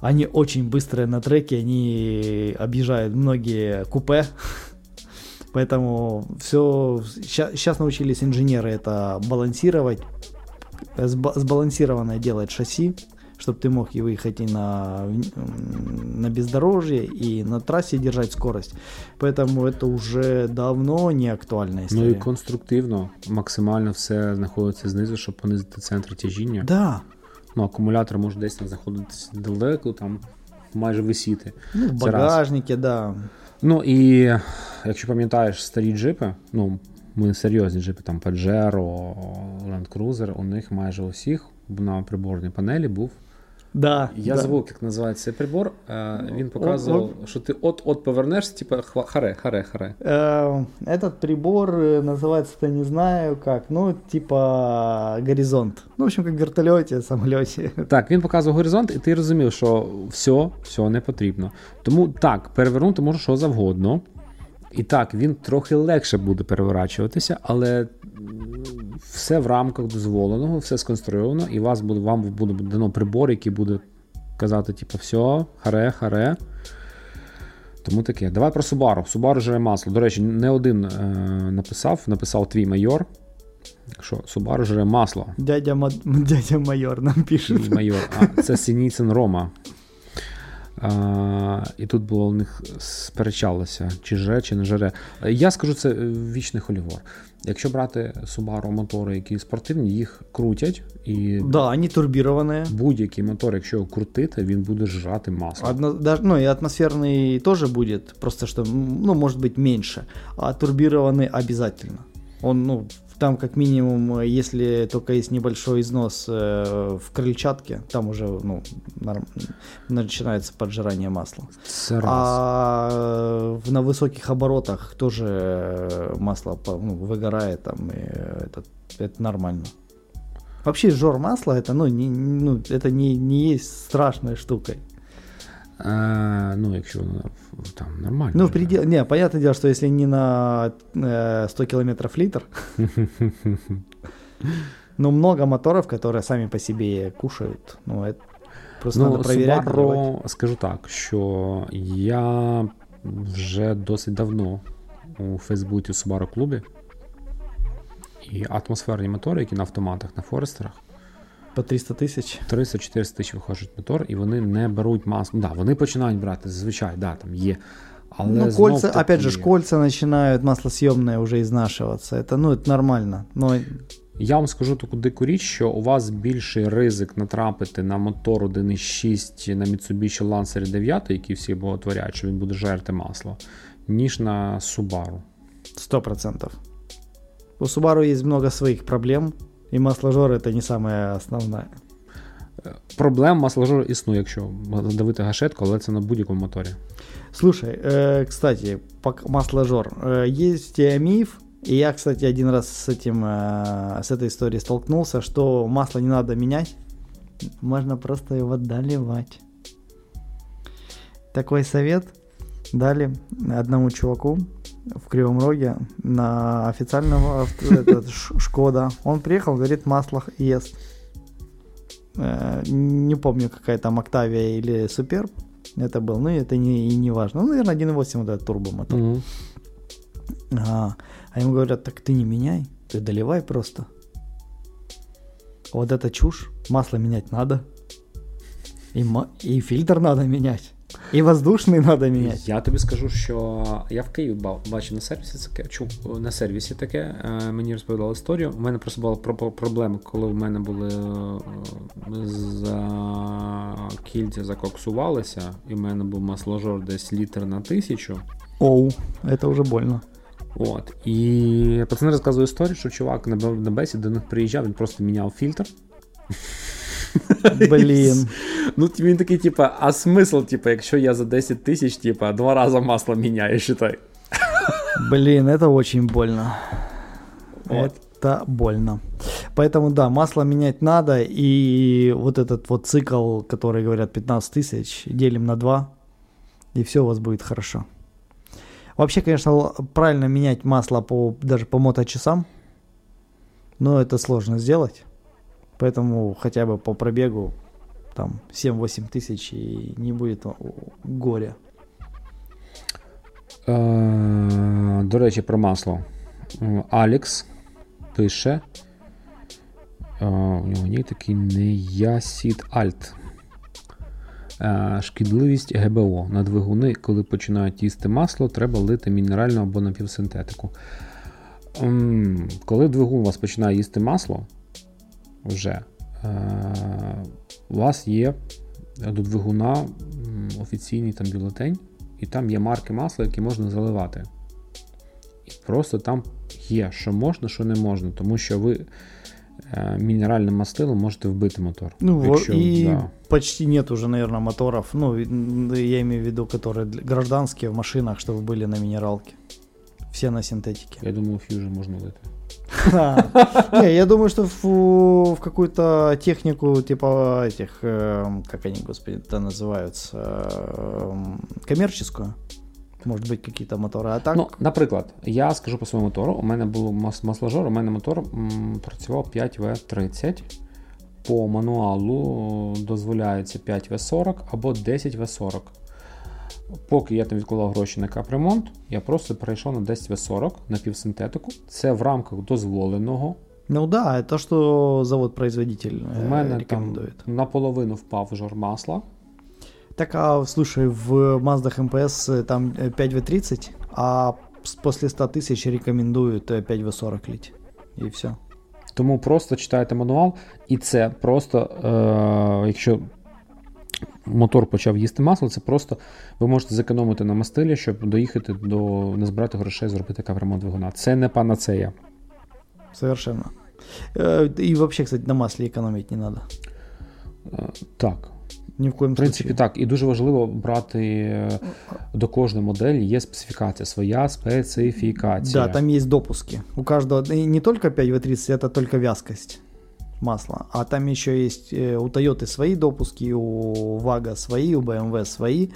Speaker 2: они очень быстрые на треке, они объезжают многие купе, Поэтому все сейчас научились инженеры это балансировать, сба- сбалансированное делать шасси, чтобы ты мог и выехать и на, м, на бездорожье, и на трассе держать скорость. Поэтому это уже давно не актуальная
Speaker 1: Ну
Speaker 2: история.
Speaker 1: і конструктивно, максимально все знаходиться знизу, щоб понизити центр тяжіння.
Speaker 2: Да,
Speaker 1: Ну, акумулятор може десь там знаходитися далеко, там майже висіти.
Speaker 2: ну, в
Speaker 1: Це раз.
Speaker 2: багажнике, да.
Speaker 1: Ну і якщо пам'ятаєш старі джипи, ну ми серйозні джипи, там Pajero, Land Cruiser, у них майже у всіх на приборній панелі був.
Speaker 2: Да,
Speaker 1: Я
Speaker 2: да.
Speaker 1: забув, як називається цей прибор. Е, Він показував, що ти от-от повернешся, типу хва- харе, харе, харе.
Speaker 2: Э, Этот прибор э, называется-то не знаю как, ну, типа горизонт. Ну, в общем, как в вертолете, самолете.
Speaker 1: Так, він показував горизонт, і ти розумів, що все, все не потрібно. Тому так, перевернути може що завгодно. І так, він трохи легше буде переворачуватися, але м, все в рамках дозволеного, все сконструйовано, і вас буде, вам буде дано прибор, який буде казати, типу, все, харе, харе. Тому таке. Давай про Subaru. Subaru жре масло. До речі, не один е, написав, написав твій майор, що Subaru жре масло.
Speaker 2: Дядя, Ма- дядя майор нам пишет.
Speaker 1: Мій майор. А, це Сініцин Рома. А, І тут було у них сперечалося, чи жре, чи не жре. Я скажу, це вічний холівор. Якщо брати Subaru мотори, які спортивні, їх крутять і
Speaker 2: Да, они турбированные.
Speaker 1: будь-який мотор, якщо його крутити, він буде жрати масло.
Speaker 2: Одно- даже, ну и атмосферный тоже будет, просто что, м, ну, может быть, меньше. А турбированный обязательно. Он, ну, там как минимум, э, если только есть небольшой износ э, в крыльчатке, там уже, ну, норм- начинается поджирание масла.
Speaker 1: Раз.
Speaker 2: А э, на высоких оборотах тоже масло ну, выгорает там, и это, это нормально. Вообще жор масла это, ну, не, ну, это не, не есть страшной штукой.
Speaker 1: Е, ну, якщо воно в- там нормально.
Speaker 2: Ну, в
Speaker 1: жре.
Speaker 2: предел... Не, понятное дело, что если не на э, 100 километров литр, но много моторов, которые сами по себе кушают. Ну, это просто
Speaker 1: Ну,
Speaker 2: надо проверять. наливать.
Speaker 1: Subaru, скажу так, що я вже досить давно у Фейсбуці у Subaru клубі. І атмосферні мотори, які на автоматах, на Форестерах,
Speaker 2: По 300 тысяч.
Speaker 1: 300-400 тисяч виходить мотор, і вони не беруть масло. Да, вони починають брати, зазвичай, да, там є. Але
Speaker 2: ну,
Speaker 1: знов
Speaker 2: кольца,
Speaker 1: таки,
Speaker 2: опять же, ж, кольца начинают маслосъемные уже изнашиваться. Это, ну, это нормально. Но
Speaker 1: Я вам скажу таку дику річ, що у вас більший ризик натрапити на мотор 1.6 на Mitsubishi Lancer 9, який всі боготворять, що він буде жерти масло, ніж на Subaru.
Speaker 2: сто процентов. У Subaru есть много своих проблем, и масложор это не самая основная.
Speaker 1: Проблем масложору існує, якщо давити гашетку, але це на будь-якому моторі.
Speaker 2: Слушай, э, кстати, пок- масложор. Э, есть э, миф, и я, кстати, один раз с этим, э, с этой историей столкнулся, что масло не надо менять, можно просто его доливать. Такой совет дали одному чуваку в Кривом Роге на официального авто- этот, Шкода. Он приехал, говорит, масло ест. Э, Не помню, какая там Октавия или Суперб это был, ну это не, и не важно. Ну, наверное, 1.8 вот этот турбомотор.
Speaker 1: Угу.
Speaker 2: Ага. А ему говорят, так ты не меняй, ты доливай просто. Вот это чушь, масло менять надо. И, и фильтр надо менять. И воздушный надо менять.
Speaker 1: Я тобі скажу, що я в Києві ба- бачив на сервісі таке, чув на сервісі таке. е, Мені розповідали історію. У мене просто була про- про- проблема, коли в мене були е, за кільця закоксувалися, і в мене був масложор десь літр на тисячу.
Speaker 2: Оу, это уже больно.
Speaker 1: От. І пацани розказує історію, що чувак на, на бесі до них приїжджав, він просто міняв фільтр.
Speaker 2: Блин.
Speaker 1: Ну, він такий, типа, а смисл, типа, якщо я за 10 тисяч, типа, два рази масло міняю, считай.
Speaker 2: Блин, это очень больно.
Speaker 1: Вот.
Speaker 2: Это больно. Поэтому да, масло менять надо. И вот этот вот цикл, который говорят 15 тысяч, делим на 2. И все у вас будет хорошо. Вообще, конечно, правильно менять масло по, даже по моточасам. Но это сложно сделать. Поэтому хотя бы по пробегу там 7-8 тысяч и не будет о- о- горя.
Speaker 1: Е, до речі, про масло. Е, Алекс пише. Е, у нього є такий неясід Альт. Е, шкідливість ГБО на двигуни, коли починають їсти масло, треба лити мінеральну або напівсинтетику. М, Коли двигун у вас починає їсти масло, вже е, у вас є до двигуна м, офіційний там бюлетень, і там є марки масла, які можна заливати. І просто там є, що можна, що не можна, тому що ви е, мінеральним мастилом можете вбити мотор.
Speaker 2: Ну, во-
Speaker 1: Якщо,
Speaker 2: и
Speaker 1: да.
Speaker 2: почти нет уже, наверное, моторов. Ну, м, я имею в виду, которые для- гражданские в машинах, чтобы были на минералке. Все на синтетике.
Speaker 1: Я думаю, фьюжн можна лити.
Speaker 2: Не, я думаю, что в, какую-то технику, типа этих, эм, как они, господи, это называются, эм, коммерческую. Может быть, какие-то моторы. А так,
Speaker 1: Ну, наприклад, я скажу по своєму мотору. У мене був мас- масложор, у мене мотор м, працював 5В30. По мануалу дозволяється 5В40 або 10В40. Поки я там відкладав гроші на капремонт, я просто перейшов на 10В40 на півсинтетику. Це в рамках дозволеного.
Speaker 2: ну да, это что завод-производитель
Speaker 1: У
Speaker 2: э,
Speaker 1: мене там
Speaker 2: рекомендует.
Speaker 1: наполовину впав жор масла.
Speaker 2: Так, а слушай, в Mazda МПС э, там 5W30, а после 100 тысяч рекомендуют 5W40 лить. И все.
Speaker 1: Тому просто читайте мануал, і це просто, е, якщо мотор почав їсти масло, це просто ви можете зекономити на мастилі, щоб доїхати до не збирати грошей, зробити капремонт двигуна. Це не панацея.
Speaker 2: Совершенно. Э, И вообще, кстати, на масле экономить не надо.
Speaker 1: Е, Так.
Speaker 2: Ни в коем
Speaker 1: В принципі,
Speaker 2: случае.
Speaker 1: так. І дуже важливо брати е, до кожної моделі є специфікація, своя специфікація.
Speaker 2: Да, там есть допуски. У каждого, и не только 5W30, это только вязкость масла, а там еще есть э, у Toyota свои допуски, у Vaga свои, у BMW свои.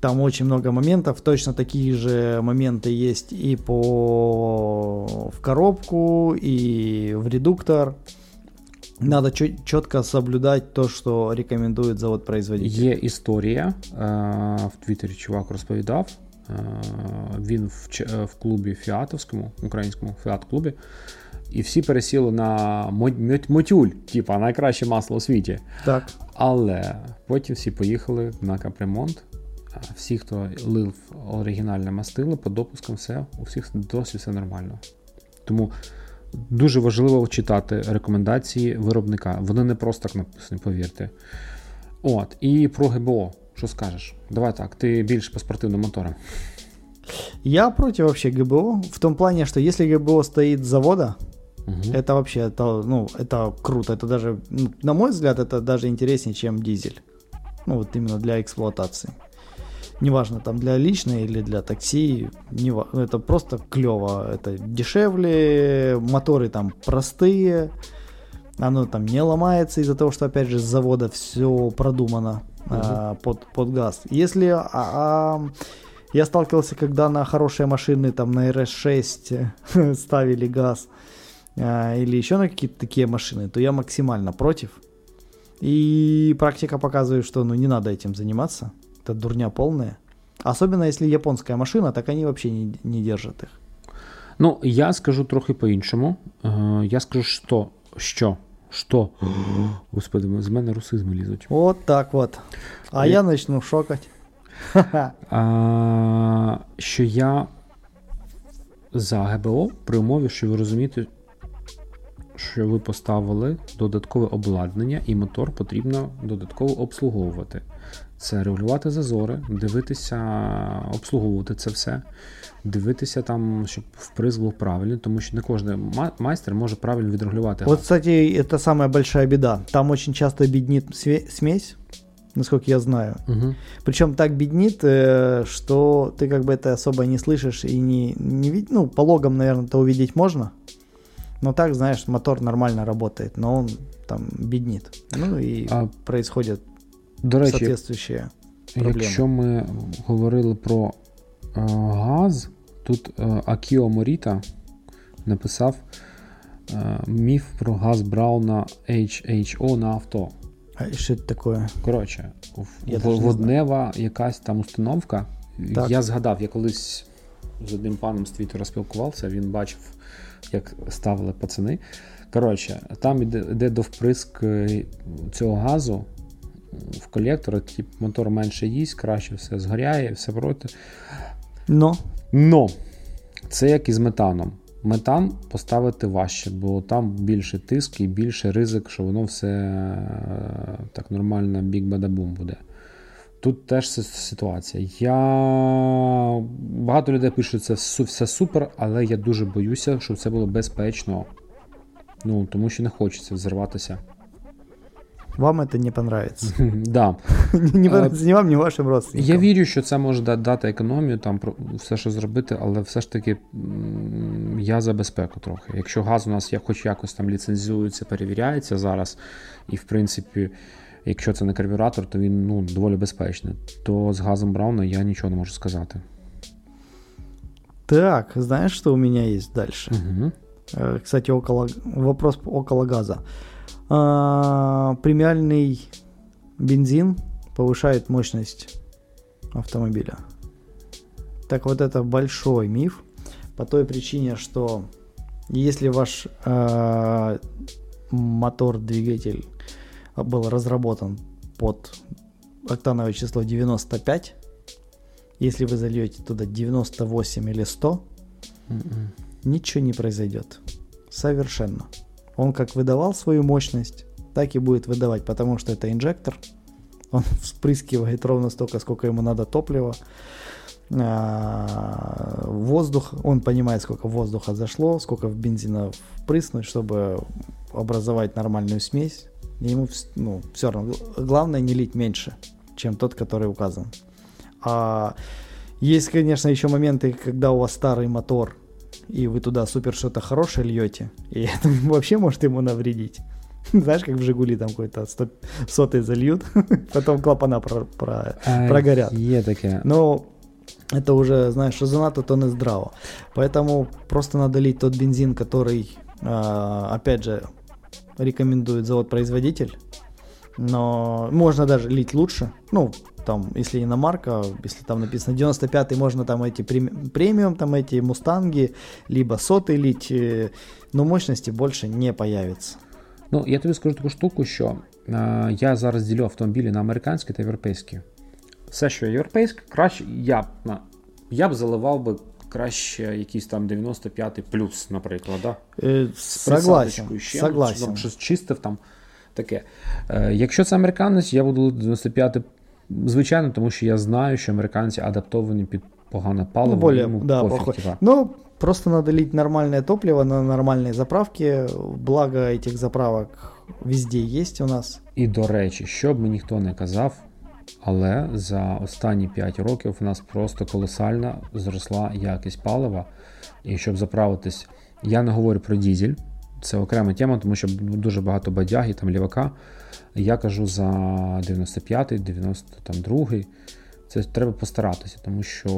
Speaker 2: Там очень много моментов. Точно такие же моменты есть и по в коробку, и в редуктор. Надо четко соблюдать то, что рекомендует завод-производитель.
Speaker 1: Є історія. е, В Твіттері чувак розповідав. е, Він в, Ч- е, в клубі фіатовському, українському фіат-клубі, І всі пересіли на мотюль, типа найкраще масло у світі.
Speaker 2: Так.
Speaker 1: Але потім всі поїхали на капремонт. Всі, хто лив оригінальне мастило, по допускам все, у всіх досі все нормально. Тому дуже важливо читати рекомендації виробника. Вони не просто так написані, повірте. От, і про ГБО. Що скажеш? Давай так, ти більш по спортивним моторам.
Speaker 2: Я против вообще ГБО в том плане, что если ГБО стоит с завода,
Speaker 1: Угу.
Speaker 2: Это вообще, это, ну, это круто. Это даже, ну, на мой взгляд, это даже интереснее, чем дизель. Ну, вот именно для эксплуатации. Неважно, там для личной или для такси, не, ну, это просто клево. Это дешевле, моторы там простые, оно там не ломается из-за того, что, опять же, с завода все продумано а, под, под газ. Если а, а, я сталкивался, когда на хорошие машины, там на RS6 ставили газ, или еще на какие-то такие машины, то я максимально против. И практика показывает, что ну не надо этим заниматься. Это дурня полная. Особенно если японская машина, так они вообще не, не держат их.
Speaker 1: Ну, я скажу трохи по-іншому. Е, Я скажу, що. Що? Що? Господи, з мене русизми лізуть.
Speaker 2: Вот так вот. А
Speaker 1: И-
Speaker 2: я начну шокать. Ха-ха.
Speaker 1: А, що я за ГБО при умові, що ви розумієте, що ви поставили додаткове обладнання і мотор потрібно додатково обслуговувати. Це регулювати зазори, дивитися, обслуговувати це все, дивитися там, щоб вприск був правильний, тому що не кожен ма- майстер може правильно відрегулювати.
Speaker 2: Вот, кстати, это самая большая беда. Там очень часто беднит све- смесь, насколько я знаю.
Speaker 1: Угу.
Speaker 2: Причем так беднит, э, что ты как бы это особо не слышишь и не, не вид- Ну, по логам, наверное, это увидеть можно. Но так, знаешь, мотор нормально работает, но он там беднит. Ну и
Speaker 1: А,
Speaker 2: происходят
Speaker 1: До речі,
Speaker 2: соответствующие проблеми.
Speaker 1: Якщо ми говорили про е, газ, тут е, Акіо Моріта написав е, міф про газ Брауна HHO на авто.
Speaker 2: А что это такое?
Speaker 1: Коротше, воднева якась там установка.
Speaker 2: Так.
Speaker 1: Я згадав, я колись з одним паном з Твіттера спілкувався, він бачив, як ставили пацани. Коротше, там іде, іде до вприск е, цього газу в колектор, тип, мотор менше їсть, краще все згоряє, все проти.
Speaker 2: Но
Speaker 1: Но це як і з метаном. Метан поставити важче, бо там більше тиск і більше ризик, що воно все е, так нормально бік-бадабум буде. Тут теж ситуація. Я... Багато людей пишуть, що це все супер, але я дуже боюся, щоб це було безпечно. Ну, тому що не хочеться взірватися.
Speaker 2: вам это не понравится.
Speaker 1: да.
Speaker 2: Не вам, ни вашим родственникам.
Speaker 1: Я вірю, що це може дати економію, там все, що зробити, але все ж таки я за безпеку трохи. Якщо газ у нас хоч якось там ліцензується, перевіряється зараз, і в принципі, якщо це не карбюратор, то він ну, доволі безпечний, то з газом Брауна я нічого не можу сказати.
Speaker 2: Так, знаешь, что у меня есть дальше?
Speaker 1: Угу.
Speaker 2: Э, Кстати, около, вопрос около газа. А, Премиальный бензин повышает мощность автомобиля. Так вот это большой миф по той причине, что если ваш э, мотор, двигатель был разработан под октановое число 95, если вы зальете туда 98 или 100, Mm-mm. ничего не произойдет. Совершенно. Он как выдавал свою мощность, так и будет выдавать, потому что это инжектор. Он вспрыскивает ровно столько, сколько ему надо топлива. А, воздух, он понимает, сколько воздуха зашло, сколько бензина впрыснуть, чтобы образовать нормальную смесь. Ему ну, все равно. Главное не лить меньше, чем тот, который указан. А есть, конечно, еще моменты, когда у вас старый мотор, и вы туда супер что-то хорошее льете, и это вообще может ему навредить. Знаешь, как в Жигули там какой-то сотый зальют, потом клапана про, про, прогорят.
Speaker 1: Є таке.
Speaker 2: Но это уже, знаешь, что занадто, то не здраво. Поэтому просто надо лить тот бензин, который, а, опять же, рекомендует завод-производитель. Но можно даже лить лучше. Ну, там, если иномарка, если там написано 95-й, можно там эти премиум, там эти мустанги, либо сотый лить, э, но мощности больше не появится.
Speaker 1: Ну, я тобі скажу таку штуку, що е, я зараз ділю автомобілі на американські та європейські. Все, що європейське, краще я б я б заливав би Краще якийсь там 95 плюс, наприклад. Да?
Speaker 2: Е, согласен, ще, согласен.
Speaker 1: Ну, щось чистив там таке. Е, якщо це американець, я буду 95 звичайно, тому що я знаю, що американці адаптовані під погане паливо. Ну, более, да, пофиг, типа.
Speaker 2: Ну, просто надо лить нормальное топливо на нормальной заправке. Благо этих заправок везде есть у нас.
Speaker 1: І до речі, що б мені ніхто не казав, але за останні 5 років у нас просто колосально зросла якість палива. І щоб заправитись, я не говорю про дізель, це окрема тема, тому що дуже багато бадяги, там лівака. Я кажу за 95-й, 92-й. Це треба постаратися, тому що,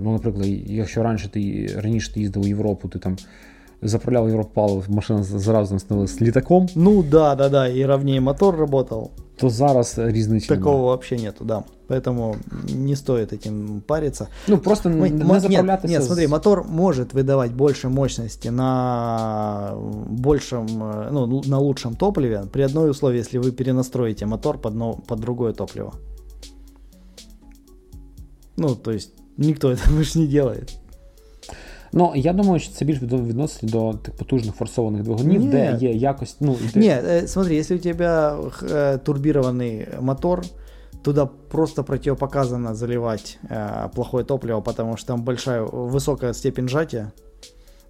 Speaker 1: ну, наприклад, якщо раніше ти раніше ти їздив у Європу, ти там заправлял Европалу, машина зразу становилась літаком.
Speaker 2: Ну да, да, да, и ровнее мотор работал.
Speaker 1: То зараз різниці
Speaker 2: Такого немає. вообще нету, да. Поэтому не стоит этим париться.
Speaker 1: Ну просто Мы, не
Speaker 2: заправлятися. Нет, нет, смотри, мотор может выдавать больше мощности на большем, ну, на лучшем топливе при одной условии, если вы перенастроите мотор под, но, под другое топливо. Ну, то есть никто это больше не делает.
Speaker 1: Ну, я думаю, що це більш відносить до тих потужних форсованих двигунів, де є якость. Ну,
Speaker 2: де... Не, смотри, если у тебя э, турбированный мотор, туда просто противопоказано заливать э, плохое топливо, потому что там большая, высокая степень сжатия.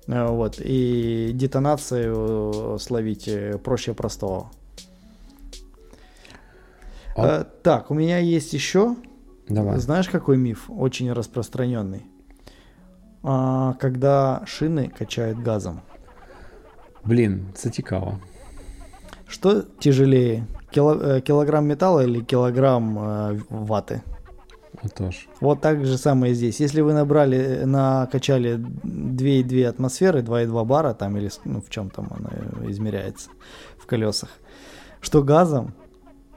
Speaker 2: Э, вот, и детонацию словить проще простого. А... Так, у меня есть еще.
Speaker 1: Давай.
Speaker 2: Знаешь, какой миф очень распространенный? А, когда шины качают газом.
Speaker 1: Блин, це цікаво.
Speaker 2: Что тяжелее, кило, э, килограмм металла или килограмм э, ваты?
Speaker 1: Отож.
Speaker 2: Вот так же самое здесь. Если вы набрали, накачали 2,2 атмосферы, 2,2 бара, там или ну, в чем там оно измеряется в колесах, что газом,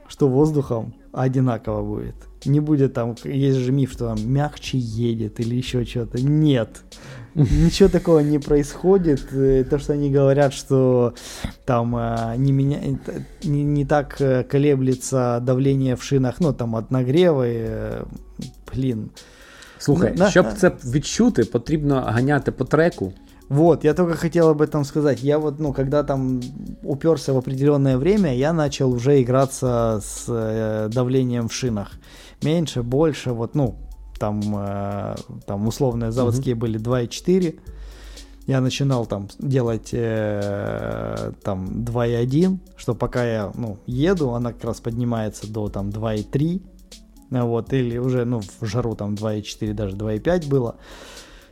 Speaker 2: что воздухом одинаково будет. Не будет там, есть же миф, что там мягче едет или еще что-то. Нет. Ничего такого не происходит. Э, то, что они говорят, что там э, не, меня, не, не так э, колеблется давление в шинах, ну там от нагрева, блин.
Speaker 1: Слухай, на, щоб це відчути, потрібно ганяти по треку.
Speaker 2: Вот, я только хотел об этом сказать. Я вот, ну, когда там уперся в определенное время, я начал уже играться с э, давлением в шинах. Меньше, больше, вот, ну, там, э, там условные заводские mm-hmm. были 2,4. Я начинал там делать э, там 2,1, что пока я, ну, еду, она как раз поднимается до там 2,3. Вот, или уже, ну, в жару там 2,4, даже 2,5 было.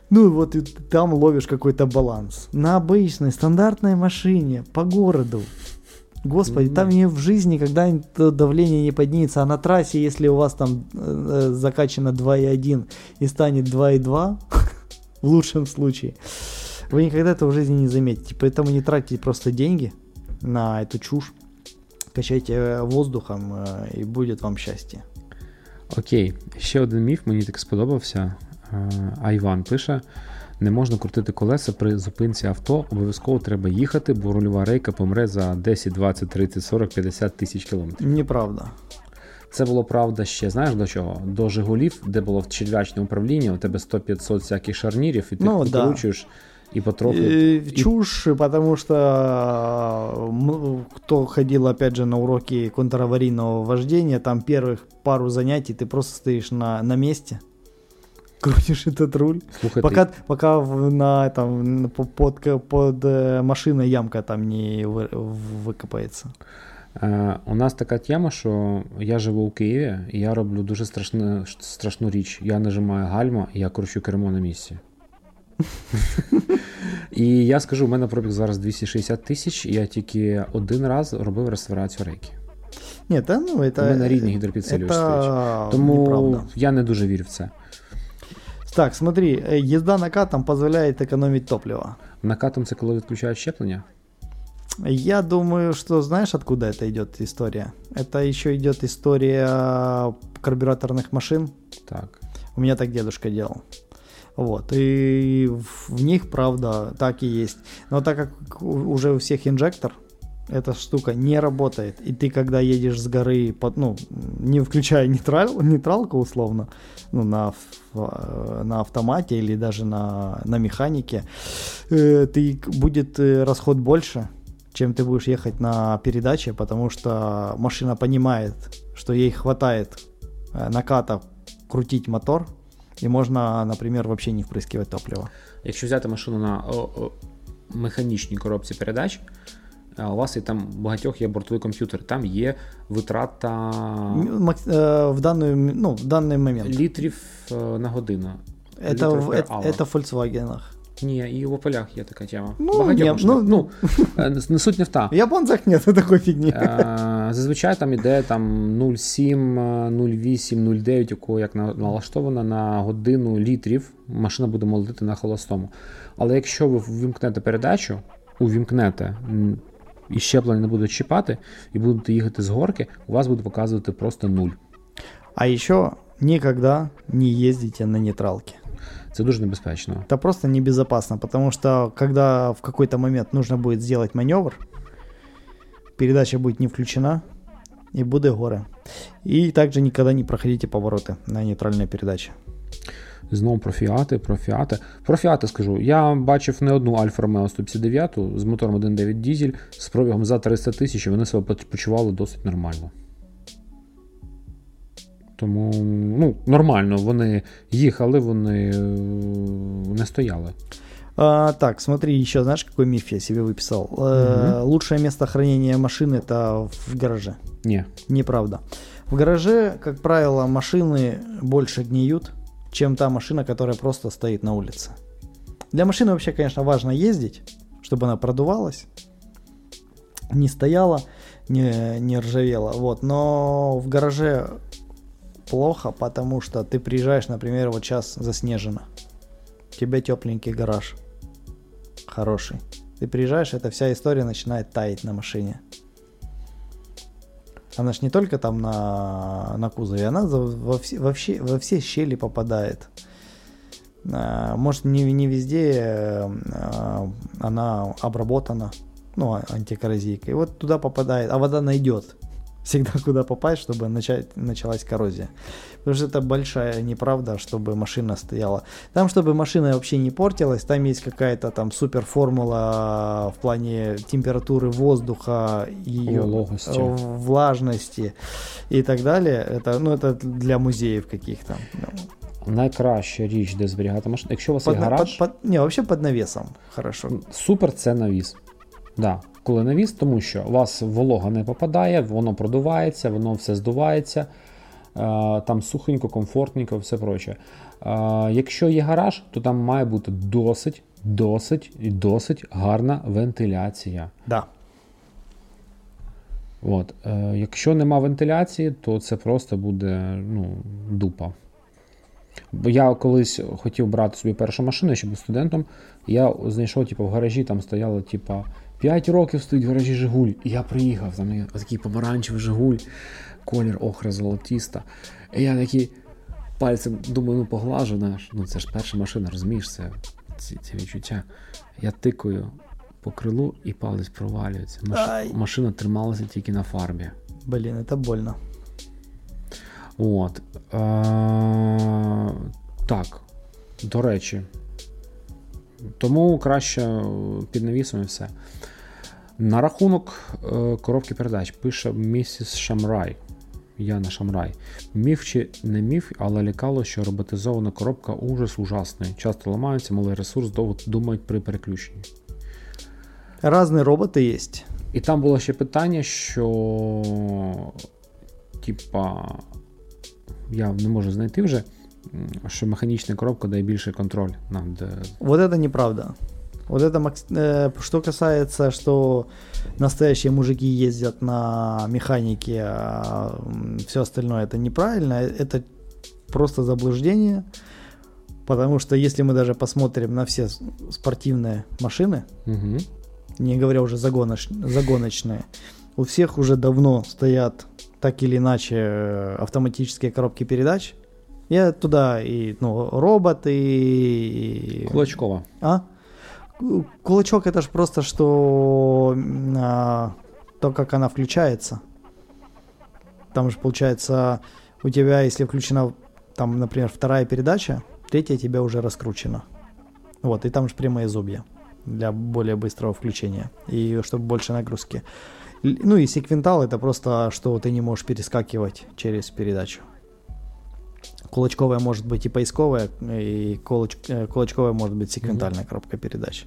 Speaker 2: Ну и вот и там ловишь какой-то баланс. На обычной стандартной машине по городу. Господи, там не в жизни когда-нибудь давление не поднимется, а на трассе, если у вас там э, закачано 2,1 и станет 2,2, в лучшем случае, вы никогда этого в жизни не заметите. Поэтому не тратьте просто деньги на эту чушь. Качайте э, воздухом, э, і буде вам щастя.
Speaker 1: Окей, ще один міф, мені так сподобався. Айван пише: не можна крутити колеса при зупинці авто, обов'язково треба їхати, бо рульова рейка помре за 10, 20, 30, 40, 50 тисяч кілометрів.
Speaker 2: Неправда.
Speaker 1: Це було правда ще, знаєш до чого? До Жигулів, де було черв'ячне управління, у тебе 100-500 всяких шарнірів, і ти
Speaker 2: Ну, да.
Speaker 1: викручуєш і потроху.
Speaker 2: Э, Чушь, потому что м, кто ходил, опять же, на уроки контраварийного вождения, там первых пару занятий ты просто стоишь на, на месте, крутишь этот руль,
Speaker 1: Слухай,
Speaker 2: пока, пока в- на, там, на- по- под, к- под э, машиной ямка там не вы- выкопается.
Speaker 1: Е, у нас така тема, що я живу у Києві, і я роблю дуже страшну, страшну річ. Я нажимаю гальма, і я кручу кермо на місці. І я скажу, у мене пробіг зараз 260 тисяч, і я тільки один раз робив реставрацію рейки.
Speaker 2: Нет, да, ну это...
Speaker 1: У мене рідний гідропідсилювач стоїть.
Speaker 2: Это
Speaker 1: Тому
Speaker 2: неправда.
Speaker 1: я не дуже вірю в це.
Speaker 2: Так, смотри, э, езда накатом позволяет экономить топливо.
Speaker 1: Накатом це коли відключають щеплення.
Speaker 2: Я думаю, что знаешь, откуда это идет история? Это еще идет история карбюраторных машин.
Speaker 1: Так.
Speaker 2: У меня так дедушка делал. Вот. И в них, правда, так и есть. Но так как уже у всех инжектор, эта штука не работает. И ты, когда едешь с горы, под, ну, не включая нейтрал, нейтралку условно, ну, на, в- э, на автомате или даже на, на механике, э, ты к- будет э, расход больше, чем ты будешь ехать на передаче, потому что машина понимает, что ей хватает э, наката крутить мотор, и можно, например, вообще не впрыскивать топливо.
Speaker 1: Якщо взяти машину на о, о, механічній коробці передач, а у вас і там у багатьох є бортовий комп'ютер, там є витрата
Speaker 2: М- макс- э, в, данную, м- ну, в данный момент.
Speaker 1: літрів е, на годину.
Speaker 2: Это,
Speaker 1: Літрів
Speaker 2: в,
Speaker 1: per
Speaker 2: это,
Speaker 1: hour.
Speaker 2: это в Volkswagen.
Speaker 1: Ні, і в Opel'ах є така тема.
Speaker 2: Ну,
Speaker 1: Багатьох
Speaker 2: ні,
Speaker 1: машинах.
Speaker 2: ну-
Speaker 1: ну, е, не- не суть не в та.
Speaker 2: В японцах нет такой фигни.
Speaker 1: Е, Зазвичай там іде там 0,7, е, 0,8, 0,9, у кого як на- налаштовано на годину літрів. Машина буде молотити на холостому. Але якщо ви ввімкнете передачу, увімкнете м, і щеплення не будуть чіпати, і будете їхати з горки, у вас буде показувати просто нуль.
Speaker 2: А еще никогда не ездите на нейтралке.
Speaker 1: Це дуже небезпечно.
Speaker 2: Это просто небезопасно, потому что когда в какой-то момент нужно будет сделать маневр, передача будет не включена, и будет горы. И также никогда не проходите повороты на нейтральной передаче.
Speaker 1: Знову про фіати, про фіати. Про фіати скажу. Я бачив не одну Альфа Ромео 159 з мотором 1.9 дізель з пробігом за 300 тисяч, і вони себе поч- почували досить нормально. Тому, ну, нормально, вони їхали, вони е, не стояли.
Speaker 2: А, так, смотри, еще знаешь, какой миф я себе выписал? Э, Лучшее место хранения машины это в гараже.
Speaker 1: Ні.
Speaker 2: Неправда. В гараже, как правило, машины больше гниют, чем та машина, которая просто стоит на улице. Для машины вообще, конечно, важно ездить, чтобы она продувалась, не стояла, не, не ржавела. Вот. Но в гараже плохо, потому что ты приезжаешь, например, вот сейчас заснежено. У тебя тепленький гараж. Хороший. Ты приезжаешь, эта вся история начинает таять на машине. Она ж не только там на, на кузове, она во, все, во, все, во все щели попадает. А, Может, не, не везде а, она обработана, ну, а- антикоррозийкой. Вот туда попадает, а вода найдет всегда куда попасть, чтобы начать, началась коррозия. Потому что это большая неправда, чтобы машина стояла. Там, чтобы машина вообще не портилась, там есть какая-то там супер формула в плане температуры воздуха, ее
Speaker 1: Вологости.
Speaker 2: влажности и так далее. Это, ну, это для музеев каких-то.
Speaker 1: Найкраща річ, де зберігати машину. Якщо у вас є
Speaker 2: Под,
Speaker 1: гараж,
Speaker 2: под- под- не, вообще под навесом. Хорошо.
Speaker 1: супер це навіс. Да. Коли навіс, тому що у вас волога не попадає, воно продувається, воно все здувається, е, там сухенько, комфортненько, все проче. Е, Якщо є гараж, то там має бути досить, досить і досить гарна вентиляція.
Speaker 2: Да.
Speaker 1: От. Е, Якщо нема вентиляції, то це просто буде ну, дупа. Бо я колись хотів брати собі першу машину, ще був студентом. Я знайшов, типу, в гаражі там стояло, типу, 5 років стоїть в гаражі Жигуль. І я приїхав, там є такий помаранчевий Жигуль, колір охра золотіста. І я такий пальцем думаю, ну поглажу наш. Ну це ж перша машина, розумієш, це ці, ці відчуття. Я тикаю по крилу і палець провалюється. Маш... Машина трималася тільки на фарбі.
Speaker 2: Блин, это больно.
Speaker 1: От. Е, Так, до речі. Тому краще під навісом і все. На рахунок е, коробки передач пише місіс Шамрай. Яна Шамрай. Міф чи не міф, але лякало, що роботизована коробка ужас ужасний. Часто ламаються, малий ресурс, довго думають при переключенні.
Speaker 2: Разные роботы есть.
Speaker 1: І там було ще питання, що. Типа. Я не можу знайти вже, що механічна коробка дає більший контроль над. е,
Speaker 2: Вот это неправда. Вот это, макс- э, что касается, что настоящие мужики ездят на механике, а все остальное это неправильно, это просто заблуждение. Потому что если мы даже посмотрим на все с- спортивные машины,
Speaker 1: Угу.
Speaker 2: не говоря уже загоноч- загоночные, у всех уже давно стоят так или иначе э, автоматические коробки передач. я туда и ну, роботы, и...
Speaker 1: Кулачкова.
Speaker 2: А? Ку- Кулачок это же просто что а, то, как она включается. Там же получается у тебя, если включена там, например, вторая передача, третья тебя уже раскручена. Вот, и там же прямые зубья для более быстрого включения и чтобы больше нагрузки. Ну и секвентал это просто, что ты не можешь перескакивать через передачу. Кулачковая может быть и поисковая, и кулач- э, кулачковая может быть секвентальная коробка передач.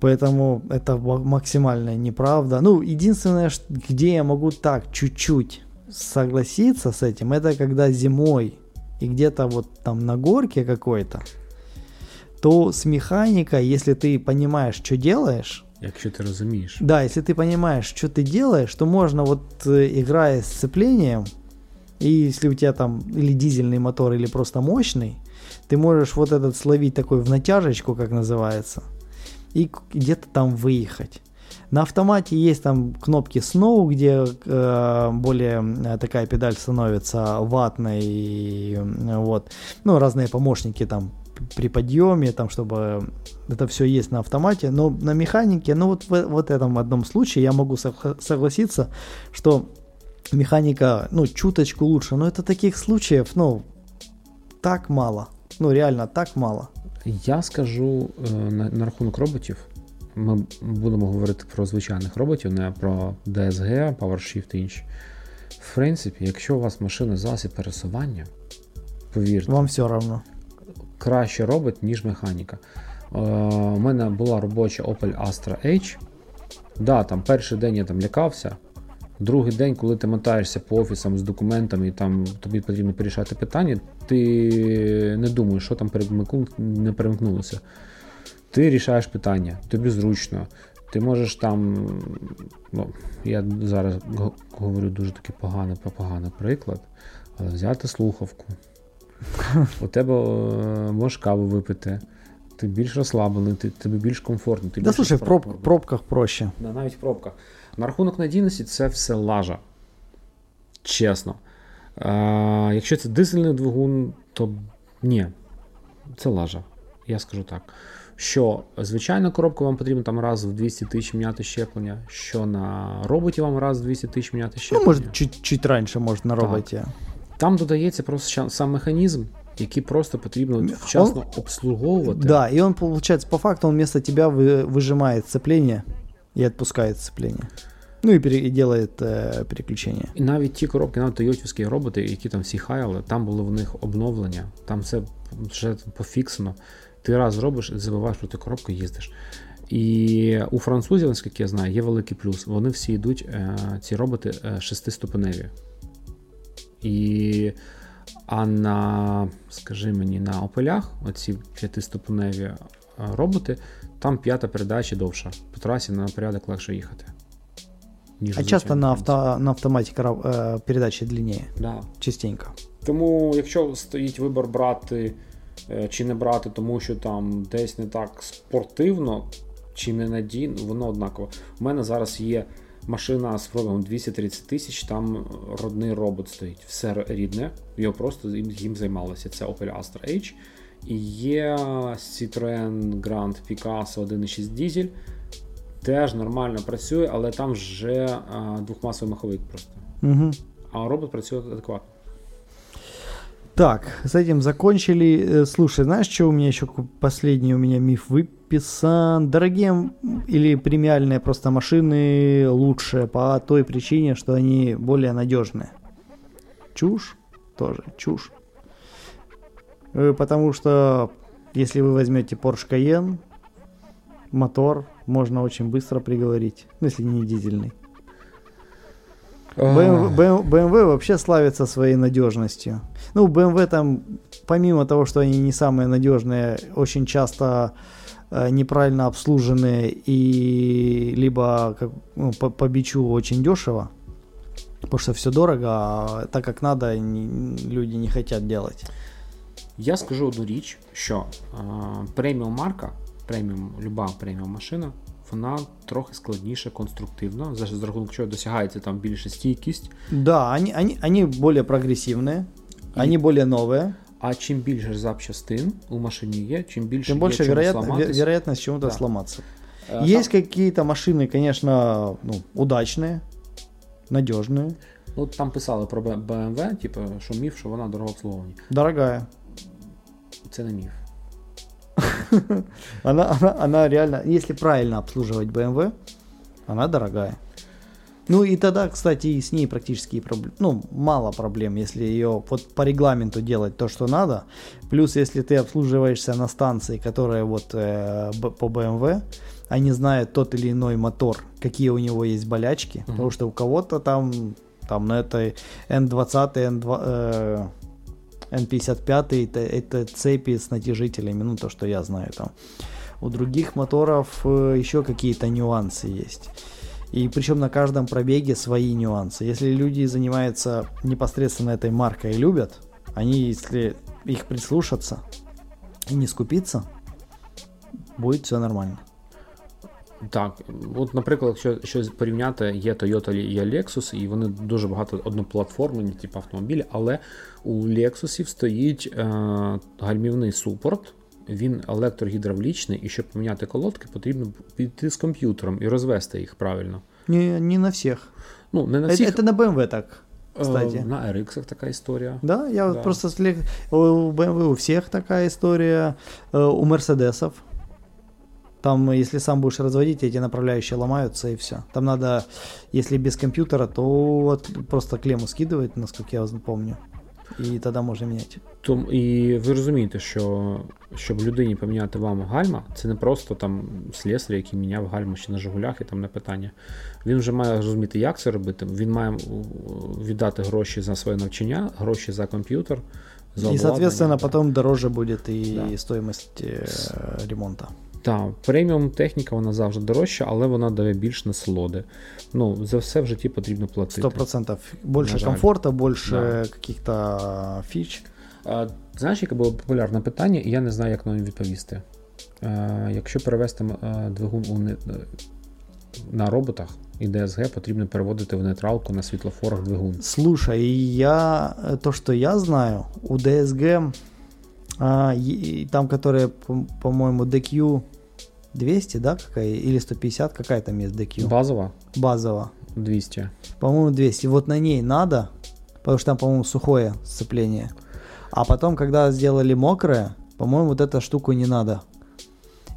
Speaker 2: Поэтому это ма- максимальная неправда. Ну, единственное, где я могу так чуть-чуть согласиться с этим, это когда зимой и где-то вот там на горке какой-то, то с механикой, если ты понимаешь, что делаешь,
Speaker 1: Якщо ти розумієш.
Speaker 2: да, если ты понимаешь, что ты делаешь, то можно вот э, играя с сцеплением, и если у тебя там или дизельный мотор, или просто мощный, ты можешь вот этот словить такой в натяжечку, как называется, и где-то там выехать. На автомате есть там кнопки Snow, где э, более э, такая педаль становится ватной, и, э, вот, ну, разные помощники там при подъеме, там, чтобы это все есть на автомате, но на механике, ну вот в вот этом одном случае я могу сог- согласиться, что механика, ну, чуточку лучше, но это таких случаев, ну, так мало, ну, реально так мало.
Speaker 1: Я скажу е, на, на рахунок роботів. Ми будемо говорити про звичайних роботів, не про DSG, PowerShift і інші. В принципі, якщо у вас машина засіб пересування, повірте,
Speaker 2: Вам все равно.
Speaker 1: краще робить, ніж механіка. Е, у мене була робоча Opel Astra H. Да, там перший день я там лякався. Другий день, коли ти мотаєшся по офісам з документами, і там тобі потрібно порішати питання, ти не думаєш, що там не перемкнулося. Ти рішаєш питання, тобі зручно. Ти можеш там. Ну, я зараз говорю дуже такий поганий, поганий приклад, але взяти слухавку. У тебе е, можеш каву випити, ти більш розслаблений, ти, тобі більш комфортно. Ти
Speaker 2: Да
Speaker 1: більше
Speaker 2: слушай, в проб- пробках проще.
Speaker 1: Да, навіть в пробках. На рахунок надійності це все лажа. Чесно. А, якщо це дизельний двигун, то ні. Це лажа. Я скажу так. Що звичайна коробка вам потрібно там раз в 200 тисяч міняти щеплення, що на роботі вам раз в 200 тисяч міняти
Speaker 2: Ну,
Speaker 1: щеплення.
Speaker 2: может, чуть, чуть раньше, может, на
Speaker 1: Так. Там додається просто сам механізм, який просто потрібно от вчасно обслуговувати.
Speaker 2: Да, и он, получается, по факту он вместо тебя вы- выжимает сцепление и отпускает сцепление. Ну и, пере- и делает э, переключение.
Speaker 1: І навіть ті коробки, навіть тойотівські роботи, які там всі хаяли, там було в них обновлення, там все вже пофіксено. Ти раз зробиш і забуваєш про ту коробку, їздиш. І у французів, наскільки я знаю, є великий плюс. Вони всі йдуть, е, ці роботи е, шестиступеневі. І, а на, скажи мені, на опелях, оці п'ятиступеневі е, роботи, там п'ята передача довша. По трасі на порядок легше їхати. ніж
Speaker 2: А часто на, авто, на автомате короб- э, длиннее.
Speaker 1: Да.
Speaker 2: Частенько.
Speaker 1: Тому, якщо стоїть вибір брати е, чи не брати, тому що там десь не так спортивно чи не надійно, воно однаково. У мене зараз є машина з пробігом 230 тисяч, там родний робот стоїть. Все рідне, його просто їм, їм займалося. Це Opel Astra H. І є Citroen Grand Picasso 1.6 дізель. Теж нормально працює, але там вже а, двохмасовий маховик просто.
Speaker 2: Мгм.
Speaker 1: А робот працює адекватно.
Speaker 2: Так, с этим закончили. Э, Слушай, знаешь, что у меня еще ку- последний у меня миф выписан? Дорогие м, или премиальные просто машины лучше по той причине, что они более надежные. Чушь? Тоже чушь. Э, Потому что если вы возьмете Porsche Cayenne, мотор можно очень быстро приговорить, ну, если не дизельный. BMW, BMW BMW вообще славится своей надежностью. Ну, BMW там, помимо того, что они не самые надежные, очень часто э, неправильно обслужены и либо как, ну, по, по бичу очень дешево, потому что все дорого, а так как надо, не- люди не хотят делать.
Speaker 1: Я скажу одну річ, що е, преміум марка, преміум, люба преміум машина, вона трохи складніша конструктивно, за, за рахунок чого досягається там більше стійкість.
Speaker 2: Да, они, они, они более прогрессивные, они более новые,
Speaker 1: А чим більше запчастин у машині є, чим більше
Speaker 2: тем
Speaker 1: є
Speaker 2: больше
Speaker 1: чому
Speaker 2: вероятно,
Speaker 1: зламатись.
Speaker 2: ве- вероятность чему-то
Speaker 1: Да.
Speaker 2: сломаться.
Speaker 1: Е,
Speaker 2: Есть какие-то машины, конечно, ну, удачные, надежные,
Speaker 1: там, ну, там писали про BMW, типу, що міф, що вона дорого обслуговування.
Speaker 2: дорогая.
Speaker 1: Це не міф.
Speaker 2: Она, она, она реально, если правильно обслуживать BMW, она дорогая. Ну и тогда, кстати, и с ней практически проблем, ну, мало проблем, если ее вот по регламенту делать то, что надо. Плюс, если ты обслуживаешься на станции, которая вот э, по BMW, они знают тот или иной мотор, какие у него есть болячки, потому что у кого-то там, там на этой N20, N2, э, N55 это, это цепи с натяжителями, ну то, что я знаю там. У других моторов э, еще какие-то нюансы есть. И причем на каждом пробеге свои нюансы. Если люди занимаются непосредственно этой маркой и любят, они, если их прислушаться и не скупиться, будет все нормально.
Speaker 1: Так, от, наприклад, якщо щось порівняти, є Toyota і є Lexus, і вони дуже багато одноплатформені, типу автомобілі, але у Lexus стоїть е, гальмівний супорт, він електрогідравлічний, і щоб поміняти колодки, потрібно піти з комп'ютером і розвести їх правильно.
Speaker 2: Не, не на всех.
Speaker 1: Ну, не на
Speaker 2: Это,
Speaker 1: всіх.
Speaker 2: это на BMW так,
Speaker 1: е,
Speaker 2: кстати.
Speaker 1: на RX така історія.
Speaker 2: Да, я вот
Speaker 1: Да.
Speaker 2: просто слег... у BMW у всех такая история, э, у Мерседесов. Там, если сам будешь разводить, эти направляющие ломаются и все. Там надо, если без компьютера, то вот просто клемму скидывать, насколько я помню. І тоді можна міняти.
Speaker 1: Том, і ви розумієте, що щоб людині поміняти вам гальма, це не просто там слесар, який міняв гальму ще на Жигулях, і там не питання. Він вже має розуміти, як це робити. Він має віддати гроші за своє навчання, гроші за комп'ютер. За
Speaker 2: И, соответственно, потом дороже будет и
Speaker 1: Да.
Speaker 2: стоимость э, ремонта.
Speaker 1: Так, преміум техніка вона завжди дорожча, але вона дає більш насолоди. Ну, за все в житті потрібно платити.
Speaker 2: Сто процентов. Больше
Speaker 1: На жаль.
Speaker 2: комфорта, больше
Speaker 1: Да.
Speaker 2: каких-то фич.
Speaker 1: А, знаєш, яке було популярне питання, і я не знаю, як на нього відповісти. А, якщо перевести двигун у не- на роботах і ДСГ, потрібно переводити в нейтралку на світлофорах двигун.
Speaker 2: Слушай, я то, что я знаю, у DSG а, и- и там, которая, по- по-моему, DQ 200, да, какая, или 150, какая там есть DQ?
Speaker 1: Базова
Speaker 2: Базово.
Speaker 1: 200.
Speaker 2: По-моему, 200. Вот на ней надо, потому что там, по-моему, сухое сцепление. А потом, когда сделали мокрое, по-моему, вот эту штуку не надо.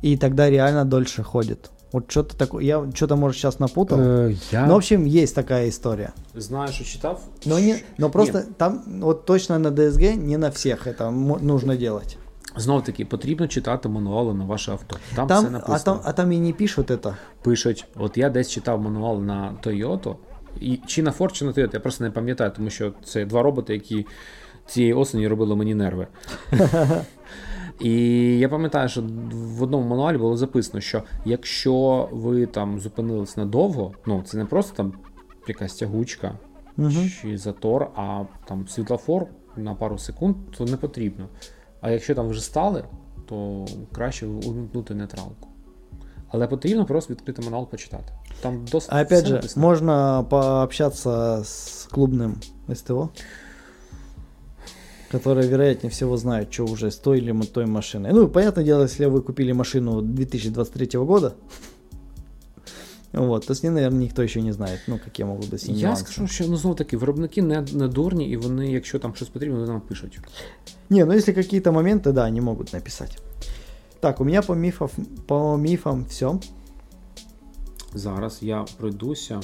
Speaker 2: И тогда реально дольше ходит. Вот что-то такое. Я что-то, может, сейчас напутал.
Speaker 1: Е, я
Speaker 2: Ну, в общем, есть такая история.
Speaker 1: знаю, що читав.
Speaker 2: Но, не, но просто
Speaker 1: Ні.
Speaker 2: там вот точно на DSG не на всех это нужно делать.
Speaker 1: Знов таки, потрібно читати мануали на ваше авто. Там, все написано.
Speaker 2: а, там, а там и не пишут это.
Speaker 1: Пишуть, от я десь читав мануал на Toyota, і, чи на Ford, чи на Toyota, я просто не пам'ятаю, тому що це два роботи, які цієї осені робили мені нерви. І я пам'ятаю, що в одному мануалі було записано, що якщо ви там зупинились надовго, ну це не просто там якась тягучка
Speaker 2: Мгм.
Speaker 1: чи затор, а там світлофор на пару секунд, то не потрібно. А якщо там вже стали, то краще увімкнути нейтралку. Але потрібно просто відкрити мануал почитати. Там досить
Speaker 2: А опять же,
Speaker 1: написано.
Speaker 2: можно пообщаться с клубным СТО, которые, вероятнее всего, знают, что уже с той или м- той машиной. Ну, понятное дело, если вы купили машину 2023 года, Вот, то с ней, наверное, ніхто ще не знає, ну, які можуть бути
Speaker 1: Я нюанси. скажу, що ну, знову таки, виробники не, не дурні, і вони, якщо там щось потрібно, вони нам пишуть.
Speaker 2: Не, ну если какие-то моменты, да, они могут написать. Так, у меня по, мифов, по мифам все.
Speaker 1: Зараз я пройдуся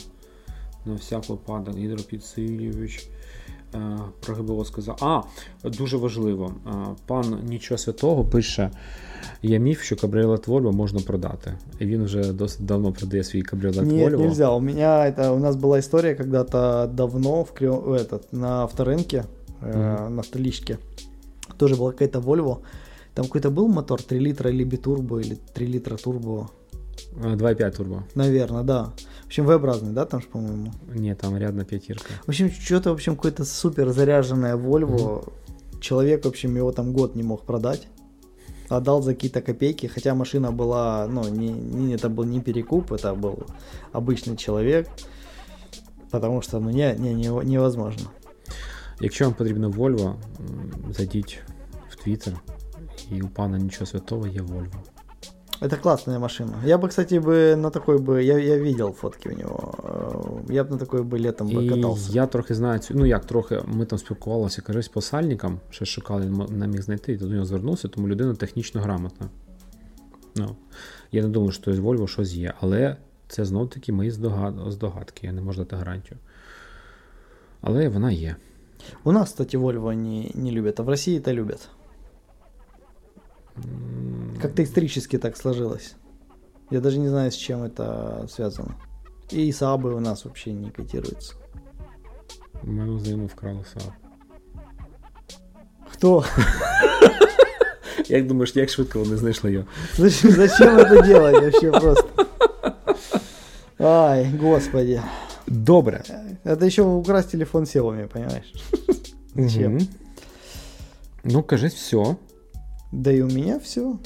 Speaker 1: на всяк випадок, Ігор Підсилійович. Е, про ГБО сказав. А, дуже важливо. Е, пан Нічого Святого пише: є міф, що кабріолет Volvo можна продати. І він вже досить давно продає свій кабріолет Нет, Volvo.
Speaker 2: нельзя. У меня это, у нас была история когда-то давно в, этот, на авторынке, mm-hmm. на столичке. Тоже была какая-то Volvo. Там какой-то был мотор 3 литра или битурбо, или 3 литра турбо.
Speaker 1: 2,5 турбо.
Speaker 2: Наверное, да. В общем, V-образный, да, там же, по-моему?
Speaker 1: Нет, там рядом пятирка.
Speaker 2: В общем, что-то, в общем, какое-то супер заряженное Volvo. Mm-hmm. Человек, в общем, его там год не мог продать. Отдал за какие-то копейки, хотя машина была, ну, не, не, это был не перекуп, это был обычный человек. Потому что, ну, не, не, не, невозможно.
Speaker 1: Якщо вам потрібно Volvo, зайдіть в Twitter, і у пана нічого святого є Volvo.
Speaker 2: Это классная машина. Я бы, кстати, бы на такой бы. Я я видел фотки у нього. Э, я б на такой би літом би катався.
Speaker 1: Я трохи знаю цю. Ну як трохи, ми там спілкувалися кажуть, по сальникам, ще шукали, не міг знайти, і до нього звернувся, тому людина технічно грамотна. Ну, Я не думаю, що з Volvo щось є, але це знов таки мої здогадки, я не можу дати гарантію. Але вона є.
Speaker 2: У нас, кстати, Volvo не, не любят, а в России это любят. Как-то исторически так сложилось. Я даже не знаю, с чем это связано. И Сабы у нас вообще не котируются.
Speaker 1: Мою взаиму вкрали Саб.
Speaker 2: Хто?
Speaker 1: Як думаєш, як швидко вони знайшли його?
Speaker 2: Зачем, зачем это делать вообще просто? Ай, господи.
Speaker 1: Добре.
Speaker 2: Это еще украсть телефон Xiaomi, понимаешь? Зачем? Угу.
Speaker 1: Ну, кажись, все.
Speaker 2: Да и у меня все.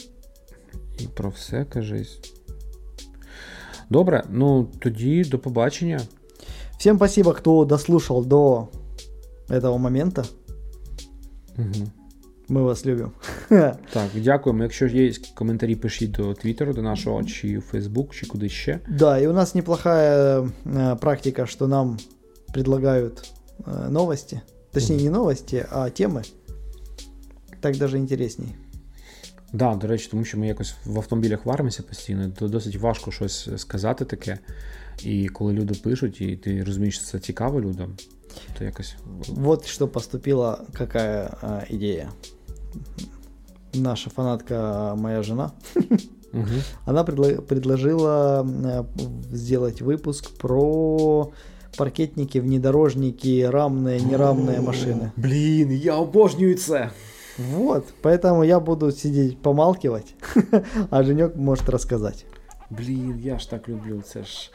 Speaker 1: І про все кажись. Добре, ну тоді до побачення.
Speaker 2: Всем спасибо, кто дослушал до этого момента.
Speaker 1: Угу.
Speaker 2: Ми вас любимо.
Speaker 1: Так, дякуємо. Якщо є коментарі, пишіть до Твіттеру, до нашого, чи в Фейсбук, чи куди ще.
Speaker 2: Да, и у нас неплохая э, практика, что нам предлагают э, новости. Точнее, не новости, а темы. Так даже интересней.
Speaker 1: Да, до речі, тому що ми якось в автомобілях варимося постійно, то досить важко щось сказати таке. І коли люди пишуть, і ти розумієш, що це цікаво людям, то якось.
Speaker 2: Вот что поступила какая а, идея. Наша фанатка, моя жена,
Speaker 1: угу.
Speaker 2: она предло- предложила а, сделать выпуск про паркетники, внедорожники, рамные, нерамные машины.
Speaker 1: Блин, я обожнюю це.
Speaker 2: Вот, поэтому я буду сидеть помалкивать, а Женек может рассказать.
Speaker 1: Блін, я ж так люблю, це ж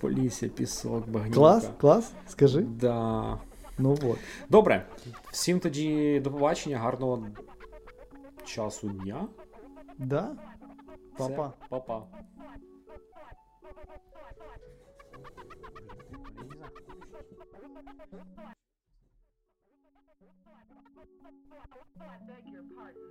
Speaker 1: полісся, пісок, багнюка.
Speaker 2: Клас, клас, скажи.
Speaker 1: Да.
Speaker 2: Ну вот.
Speaker 1: Добре. Всім тоді до побачення, гарного часу дня.
Speaker 2: Да. Папа.
Speaker 1: Папа.
Speaker 3: I beg your pardon.